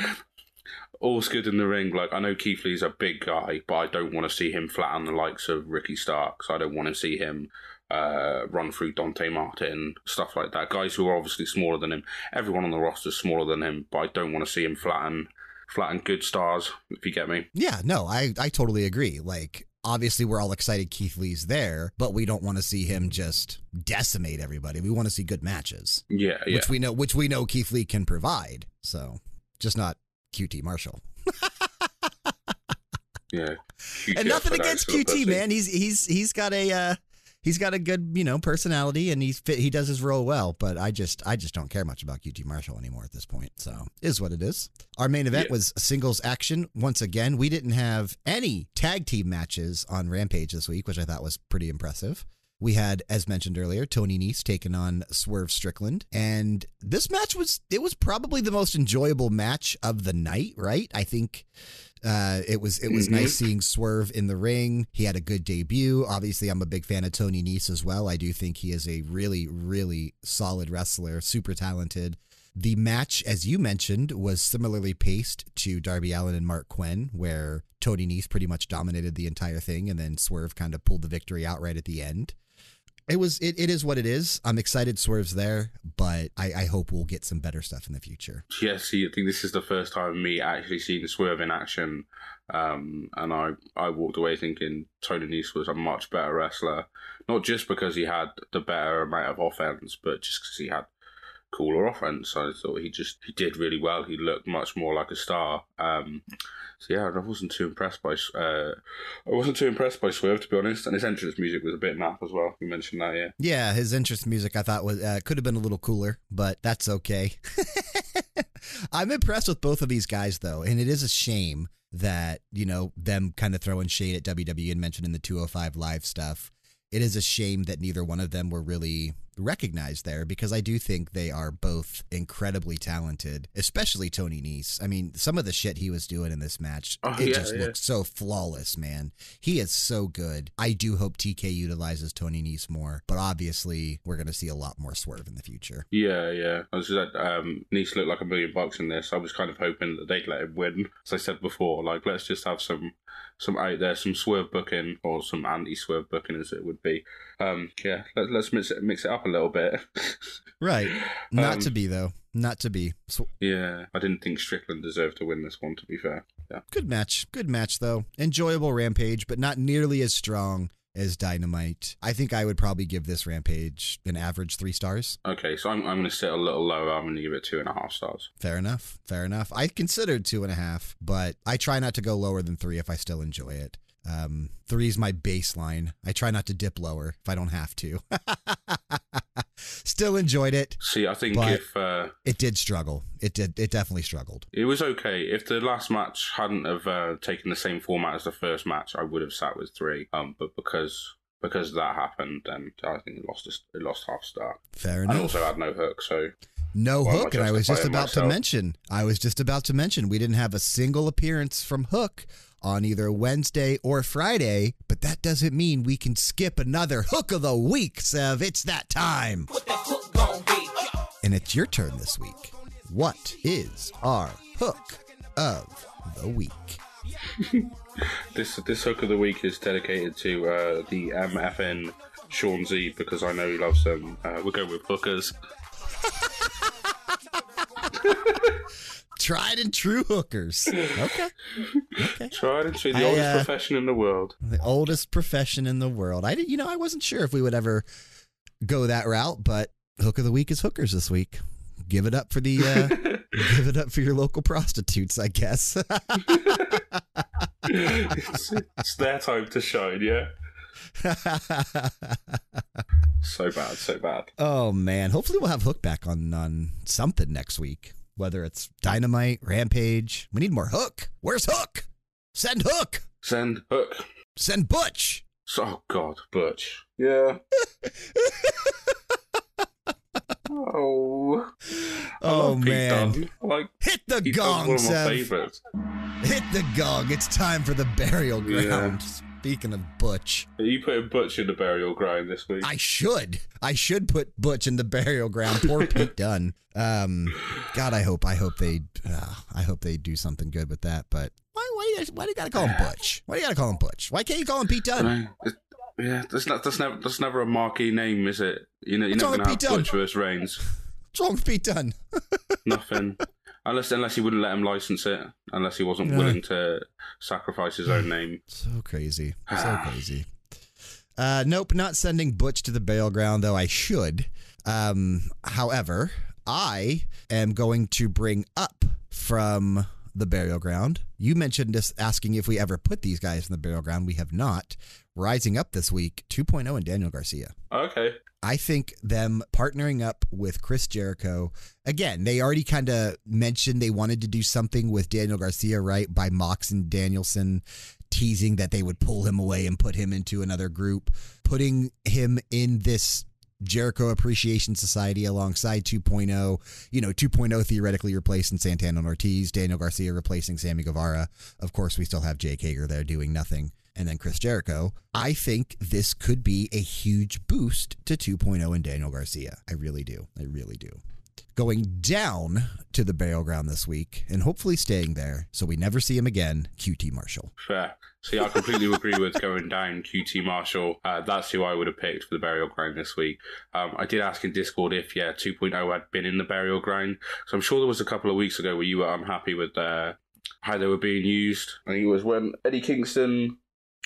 [SPEAKER 2] all's good in the ring. Like I know Keith Lee's a big guy, but I don't want to see him flatten the likes of Ricky Starks. I don't want to see him uh, run through Dante Martin, stuff like that. Guys who are obviously smaller than him. Everyone on the roster is smaller than him, but I don't want to see him flatten flatten good stars. If you get me.
[SPEAKER 1] Yeah, no, I, I totally agree. Like, obviously, we're all excited Keith Lee's there, but we don't want to see him just decimate everybody. We want to see good matches,
[SPEAKER 2] Yeah, yeah.
[SPEAKER 1] which we know which we know Keith Lee can provide. So, just not QT Marshall.
[SPEAKER 2] Yeah,
[SPEAKER 1] and nothing against QT, man. He's he's he's got a uh, he's got a good you know personality, and he's fit, he does his role well. But I just I just don't care much about QT Marshall anymore at this point. So is what it is. Our main event
[SPEAKER 2] Yeah.
[SPEAKER 1] was singles action. Once again, we didn't have any tag team matches on Rampage this week, which I thought was pretty impressive. We had, as mentioned earlier, Tony Nese taking on Swerve Strickland, and this match was it was probably the most enjoyable match of the night. Right? I think uh, it was it was
[SPEAKER 2] Mhm.
[SPEAKER 1] nice seeing Swerve in the ring. He had a good debut. Obviously, I'm a big fan of Tony Nese as well. I do think he is a really really solid wrestler, super talented. The match, as you mentioned, was similarly paced to Darby Allin and Mark Quinn, where Tony Nese pretty much dominated the entire thing, and then Swerve kind of pulled the victory out right at the end. It was it, it is what it is. I'm excited Swerve's there, but I, I hope we'll get some better stuff in the future.
[SPEAKER 2] Yeah, see, I think this is the first time me actually seeing Swerve in action, um, and I I walked away thinking Tony Nese was a much better wrestler, not just because he had the better amount of offense, but just because he had cooler offense. I thought he just he did really well. He looked much more like a star. Um, so yeah, I wasn't too impressed by uh, I wasn't too impressed by Swerve to be honest, and his entrance music was a bit naff as well. You mentioned that, yeah.
[SPEAKER 1] Yeah, his interest music I thought was uh, could have been a little cooler, but that's okay. I'm impressed with both of these guys though, and it is a shame that you know them kind of throwing shade at WWE and mentioning the 205 live stuff. It is a shame that neither one of them were really recognized there because I do think they are both incredibly talented, especially Tony Nese. I mean, some of the shit he was doing in this match,
[SPEAKER 2] Oh,
[SPEAKER 1] it
[SPEAKER 2] yeah,
[SPEAKER 1] just
[SPEAKER 2] yeah.
[SPEAKER 1] looked so flawless, man. He is so good. I do hope TK utilizes Tony Nese more, but obviously we're going to see a lot more swerve in the future.
[SPEAKER 2] Yeah, yeah. I was just, um, Nese looked like a million bucks in this. I was kind of hoping that they'd let him win. As I said before, like let's just have some some out there, some swerve booking or some anti swerve booking as it would be. Um, yeah, let, let's mix it mix it up a little bit.
[SPEAKER 1] Right. Not
[SPEAKER 2] Um,
[SPEAKER 1] to be, though. Not to be. So,
[SPEAKER 2] yeah, I didn't think Strickland deserved to win this one. To be fair, yeah.
[SPEAKER 1] good match. Good match, though. Enjoyable Rampage, but not nearly as strong as Dynamite. I think I would probably give this Rampage an average three stars.
[SPEAKER 2] Okay, so I'm I'm going to sit a little lower. I'm going to give it two and a half stars.
[SPEAKER 1] Fair enough. Fair enough. I considered two and a half, but I try not to go lower than three if I still enjoy it. Um, three is my baseline. I try not to dip lower if I don't have to. still enjoyed it.
[SPEAKER 2] See, I think if uh,
[SPEAKER 1] It did struggle. It did. It definitely struggled.
[SPEAKER 2] It was okay. If the last match hadn't have uh, taken the same format as the first match, I would have sat with three. Um, but because because that happened, then I think it lost a, it lost half star.
[SPEAKER 1] Fair
[SPEAKER 2] And
[SPEAKER 1] enough.
[SPEAKER 2] also had no hook, so
[SPEAKER 1] No
[SPEAKER 2] I
[SPEAKER 1] Hook, and I was just about to mention. I was just about to mention we didn't have a single appearance from Hook on either Wednesday or Friday, but that doesn't mean we can skip another Hook of the Week, Sev. It's that time.
[SPEAKER 3] What that hook gon' be?
[SPEAKER 1] and it's your turn this week. What is our hook of the week?
[SPEAKER 2] This this hook of the week is dedicated to uh, the MFN Sean Z because I know he loves them. Uh, we'll go with hookers.
[SPEAKER 1] Tried and true hookers. Okay. Okay.
[SPEAKER 2] Tried and true, the
[SPEAKER 1] I,
[SPEAKER 2] oldest
[SPEAKER 1] uh,
[SPEAKER 2] profession in the world.
[SPEAKER 1] The oldest profession in the world. I did, you know, I wasn't sure if we would ever go that route, but hook of the week is hookers this week. Give it up for the uh, give it up for your local prostitutes, I guess.
[SPEAKER 2] it's, it's their time to shine, yeah. So bad, so bad.
[SPEAKER 1] oh man, hopefully we'll have Hook back on on something next week. Whether it's Dynamite, Rampage, we need more Hook. Where's Hook? Send Hook.
[SPEAKER 2] Send hook.
[SPEAKER 1] Send Butch.
[SPEAKER 2] Oh God, Butch. Yeah. oh. I
[SPEAKER 1] Oh, man.
[SPEAKER 2] Like
[SPEAKER 1] Hit the gong,
[SPEAKER 2] one of my
[SPEAKER 1] Sev.
[SPEAKER 2] favorites.
[SPEAKER 1] Hit the gong. It's time for the burial
[SPEAKER 2] Yeah.
[SPEAKER 1] Speaking of Butch.
[SPEAKER 2] Are you put Butch in the burial ground this week.
[SPEAKER 1] I should. I should put Butch in the burial ground. Poor Pete Dunne. Um, God, I hope. I hope they. Uh, I hope they do something good with that. But why? Why? do you- Why do you gotta call him Butch? Why do you gotta call him Butch? Why can't you call him Pete Dunne?
[SPEAKER 2] No, yeah, that's not that's never that's never a marquee name, is it? You know, you're
[SPEAKER 1] What's
[SPEAKER 2] never gonna have
[SPEAKER 1] Pete
[SPEAKER 2] Butch versus Reigns.
[SPEAKER 1] What's wrong with Pete Dunne?
[SPEAKER 2] Nothing. Unless unless he wouldn't let him license it, unless he wasn't
[SPEAKER 1] Yeah.
[SPEAKER 2] willing to sacrifice his own name.
[SPEAKER 1] So crazy. So crazy. Uh, nope, not sending Butch to the burial ground, though I should. Um, however, I am going to bring up from the burial ground. You mentioned us asking if we ever put these guys in the burial ground. We have not. Rising up this week, 2.0 and Daniel Garcia.
[SPEAKER 2] Okay.
[SPEAKER 1] I think them partnering up with Chris Jericho again. They already kind of mentioned they wanted to do something with Daniel Garcia, right? By Mox and Danielson teasing that they would pull him away and put him into another group, putting him in this Jericho Appreciation Society alongside 2.0. You know, 2.0 theoretically replacing Santana and Ortiz, Daniel Garcia replacing Sammy Guevara. Of course, we still have Jake Hager there doing nothing. And then Chris Jericho. I think this could be a huge boost to 2.0 and Daniel Garcia. I really do. I really do. Going down to the burial ground this week and hopefully staying there so we never see him again, QT Marshall.
[SPEAKER 2] Fair. See, I completely agree with going down QT Marshall. Uh, that's who I would have picked for the burial ground this week. Um, I did ask in Discord if, yeah, 2.0 had been in the burial ground. So I'm sure there was a couple of weeks ago where you were unhappy with uh, how they were being used. I think it was when Eddie Kingston.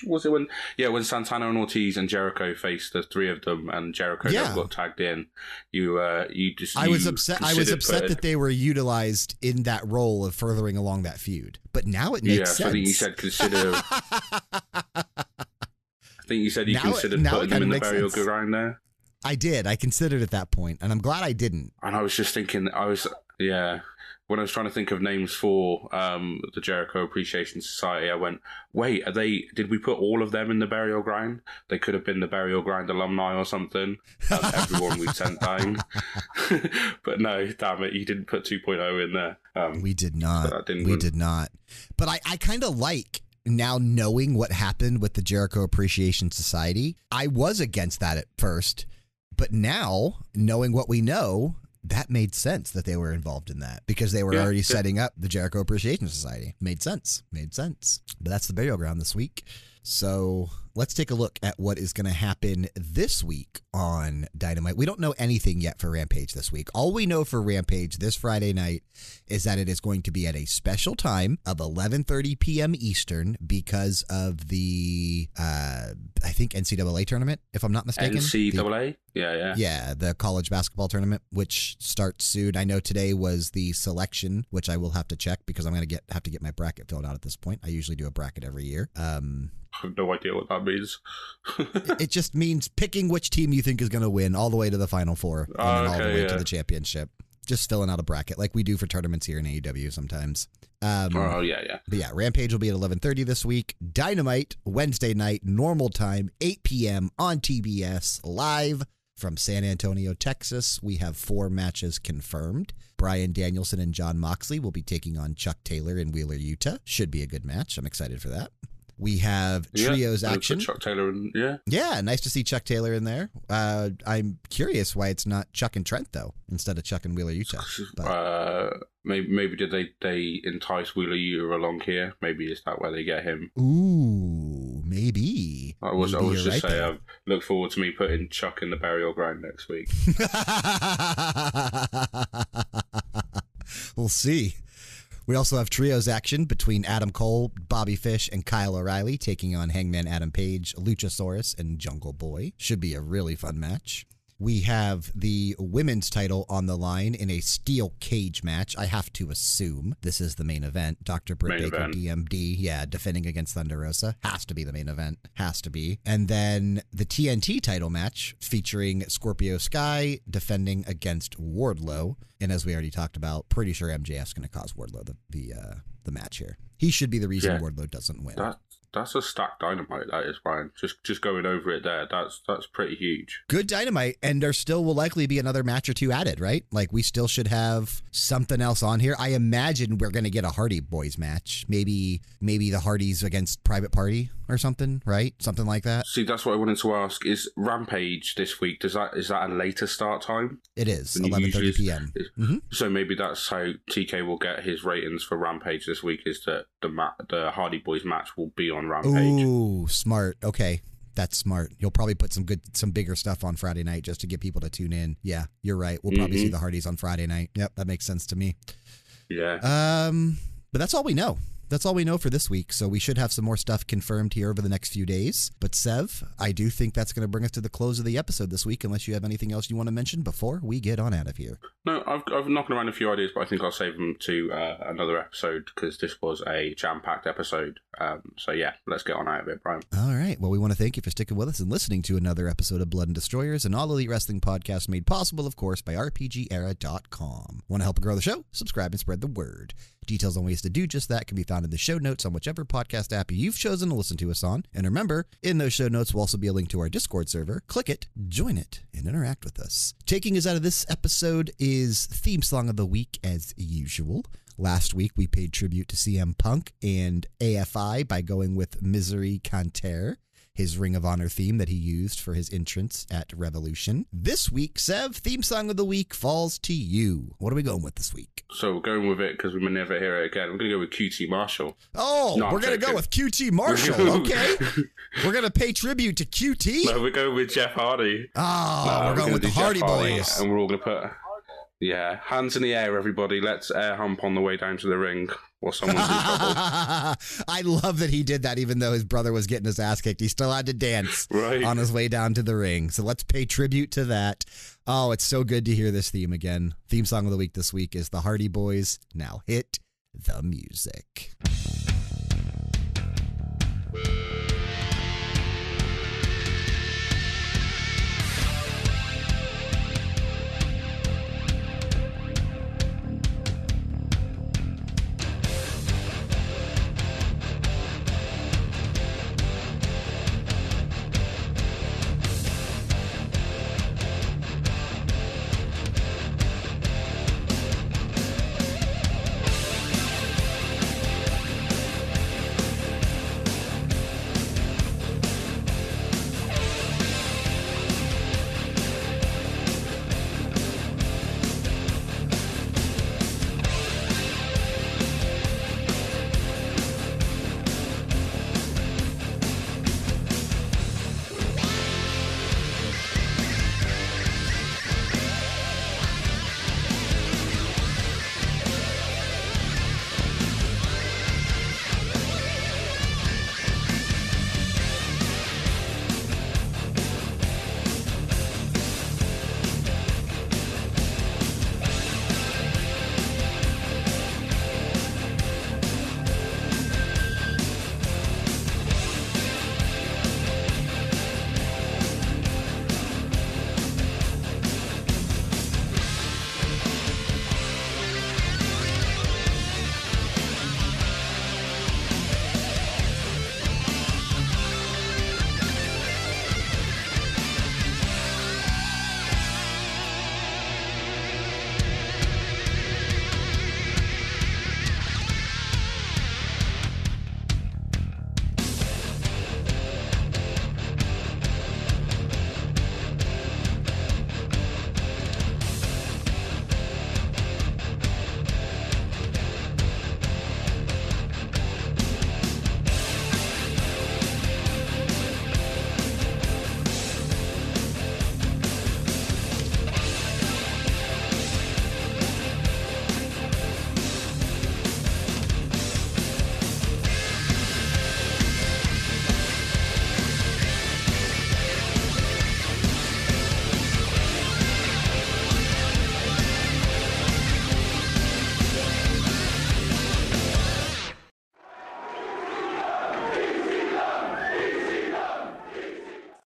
[SPEAKER 2] Was it when? Yeah, when Santana and Ortiz and Jericho faced the three of them, and Jericho
[SPEAKER 1] Yeah.
[SPEAKER 2] got tagged in. You, uh, you just.
[SPEAKER 1] I was upset. I was upset
[SPEAKER 2] putting-
[SPEAKER 1] that they were utilized in that role of furthering along that feud. But now it makes
[SPEAKER 2] Yeah, so I think you said consider. I think you said you
[SPEAKER 1] Now
[SPEAKER 2] considered
[SPEAKER 1] it
[SPEAKER 2] putting them in the burial
[SPEAKER 1] sense.
[SPEAKER 2] ground there.
[SPEAKER 1] I did. I considered at that point, and I'm glad I didn't.
[SPEAKER 2] And I was just thinking, I was, yeah, when I was trying to think of names for um, the Jericho Appreciation Society, I went, wait, are they, did we put all of them in the burial ground? They could have been the burial ground alumni or something. Um, everyone we sent down. but no, damn it, you didn't put 2.0 in there. Um,
[SPEAKER 1] We did not. We
[SPEAKER 2] win.
[SPEAKER 1] did not. But I, I kind of like now knowing what happened with the Jericho Appreciation Society. I was against that at first, but now knowing what we know, that made sense that they were involved in that because they were
[SPEAKER 2] Yeah,
[SPEAKER 1] already
[SPEAKER 2] yeah.
[SPEAKER 1] setting up the Jericho Appreciation Society. Made sense. Made sense. But that's the burial ground this week. So let's take a look at what is going to happen this week on Dynamite. We don't know anything yet for Rampage this week. All we know for Rampage this Friday night is that it is going to be at a special time of 11:30 p.m. Eastern because of the uh, I think NCAA tournament, if I'm not mistaken. The-
[SPEAKER 2] NCAA? Yeah, yeah.
[SPEAKER 1] yeah, the college basketball tournament, which starts soon. I know today was the selection, which I will have to check because I'm going to get have to get my bracket filled out at this point. I usually do a bracket every year. Um,
[SPEAKER 2] I have no idea what that means.
[SPEAKER 1] it just means picking which team you think is going to win all the way to the final four and
[SPEAKER 2] Oh,
[SPEAKER 1] then all the
[SPEAKER 2] okay,
[SPEAKER 1] way to the championship. Just filling out a bracket like we do for tournaments here in AEW sometimes. Um,
[SPEAKER 2] oh, yeah, yeah.
[SPEAKER 1] But yeah, Rampage will be at 11:30 this week. Dynamite Wednesday night, normal time, 8 p.m. on TBS live from San Antonio, Texas. We have four matches confirmed. Bryan Danielson and John Moxley will be taking on Chuck Taylor in Wheeler, Yuta. Should be a good match. I'm excited for that. We have trios
[SPEAKER 2] put
[SPEAKER 1] action.
[SPEAKER 2] Chuck Taylor and yeah.
[SPEAKER 1] Yeah, nice to see Chuck Taylor in there. Uh, I'm curious why it's not Chuck and Trent though, instead of Chuck and Wheeler Yuta. But-
[SPEAKER 2] Uh, maybe maybe did they they entice Wheeler Yuta along here? Maybe is that where they get him?
[SPEAKER 1] Ooh, maybe.
[SPEAKER 2] I was I was just
[SPEAKER 1] right
[SPEAKER 2] saying. I look forward to me putting Chuck in the burial ground next week.
[SPEAKER 1] we'll see. We also have trios action between Adam Cole, Bobby Fish, and Kyle O'Reilly taking on Hangman Adam Page, Luchasaurus, and Jungle Boy. Should be a really fun match. We have the women's title on the line in a steel cage match. I have to assume this is the main event. Dr. Britt
[SPEAKER 2] Main
[SPEAKER 1] Baker,
[SPEAKER 2] event.
[SPEAKER 1] DMD, yeah, defending against Thunder Rosa. Has to be the main event. Has to be. And then the TNT title match featuring Scorpio Sky defending against Wardlow. And as we already talked about, pretty sure MJF's going to cause Wardlow the the, uh, the match here. He should be the reason
[SPEAKER 2] Yeah.
[SPEAKER 1] Wardlow doesn't win.
[SPEAKER 2] That that's a stacked dynamite. That is Bryan. Just just going over it there. That's that's pretty huge.
[SPEAKER 1] good dynamite and there still will likely be another match or two added right like we still should have something else on here i imagine we're going to get a hardy boys match maybe maybe the hardys against private party or something right something like that
[SPEAKER 2] See, that's what I wanted to ask. Is Rampage this week? Does that is that a later start time?
[SPEAKER 1] it is 11:30
[SPEAKER 2] usually-
[SPEAKER 1] p.m Mhm.
[SPEAKER 2] So maybe that's how TK will get his ratings for Rampage this week. Is that the ma- the Hardy Boys match will be on Rampage?
[SPEAKER 1] ooh smart okay that's smart you'll probably put some good some bigger stuff on friday night just to get people to tune in yeah you're right we'll probably see
[SPEAKER 2] Mhm.
[SPEAKER 1] the hardys on friday night yep that makes sense to me
[SPEAKER 2] Yeah.
[SPEAKER 1] Um, but that's all we know. That's all we know for this week. So we should have some more stuff confirmed here over the next few days. But Sev, I do think that's going to bring us to the close of the episode this week, unless you have anything else you want to mention before we get on out of here.
[SPEAKER 2] No, I've I've knocking around a few ideas, but I think I'll save them to uh, another episode because this was a jam packed episode. Um, so yeah, let's get on out of it, Bryan.
[SPEAKER 1] All right. Well, we want to thank you for sticking with us and listening to another episode of Blood and Destroyers, an all elite wrestling podcast made possible, of course, by RPGera.com. Want to help grow the show? Subscribe and spread the word. Details on ways to do just that can be found in the show notes on whichever podcast app you've chosen to listen to us on. And remember, in those show notes will also be a link to our Discord server. Click it, join it, and interact with us. Taking us out of this episode is theme song of the week as usual. Last week, we paid tribute to CM Punk and AFI by going with Miseria Cantare, his Ring of Honor theme that he used for his entrance at Revolution. This week, Sev, theme song of the week falls to you. What are we going with this week?
[SPEAKER 2] So we're going with it because we may never hear it again. I'm going to go with QT Marshall.
[SPEAKER 1] Oh,
[SPEAKER 2] No,
[SPEAKER 1] we're going to go with QT Marshall, okay? we're going to pay tribute to QT?
[SPEAKER 2] no, we're going with Jeff Hardy.
[SPEAKER 1] Oh,
[SPEAKER 2] No,
[SPEAKER 1] we're going
[SPEAKER 2] gonna
[SPEAKER 1] with the
[SPEAKER 2] do Jeff
[SPEAKER 1] Hardy Boys.
[SPEAKER 2] and we're all going to put. Yeah, hands in the air, everybody. Let's air hump on the way down to the ring while someone's in trouble.
[SPEAKER 1] I love that he did that even though his brother was getting his ass kicked. He still had to dance
[SPEAKER 2] Right.
[SPEAKER 1] on his way down to the ring. So let's pay tribute to that. Oh, it's so good to hear this theme again. Theme song of the week this week is The Hardy Boys. Now hit the music.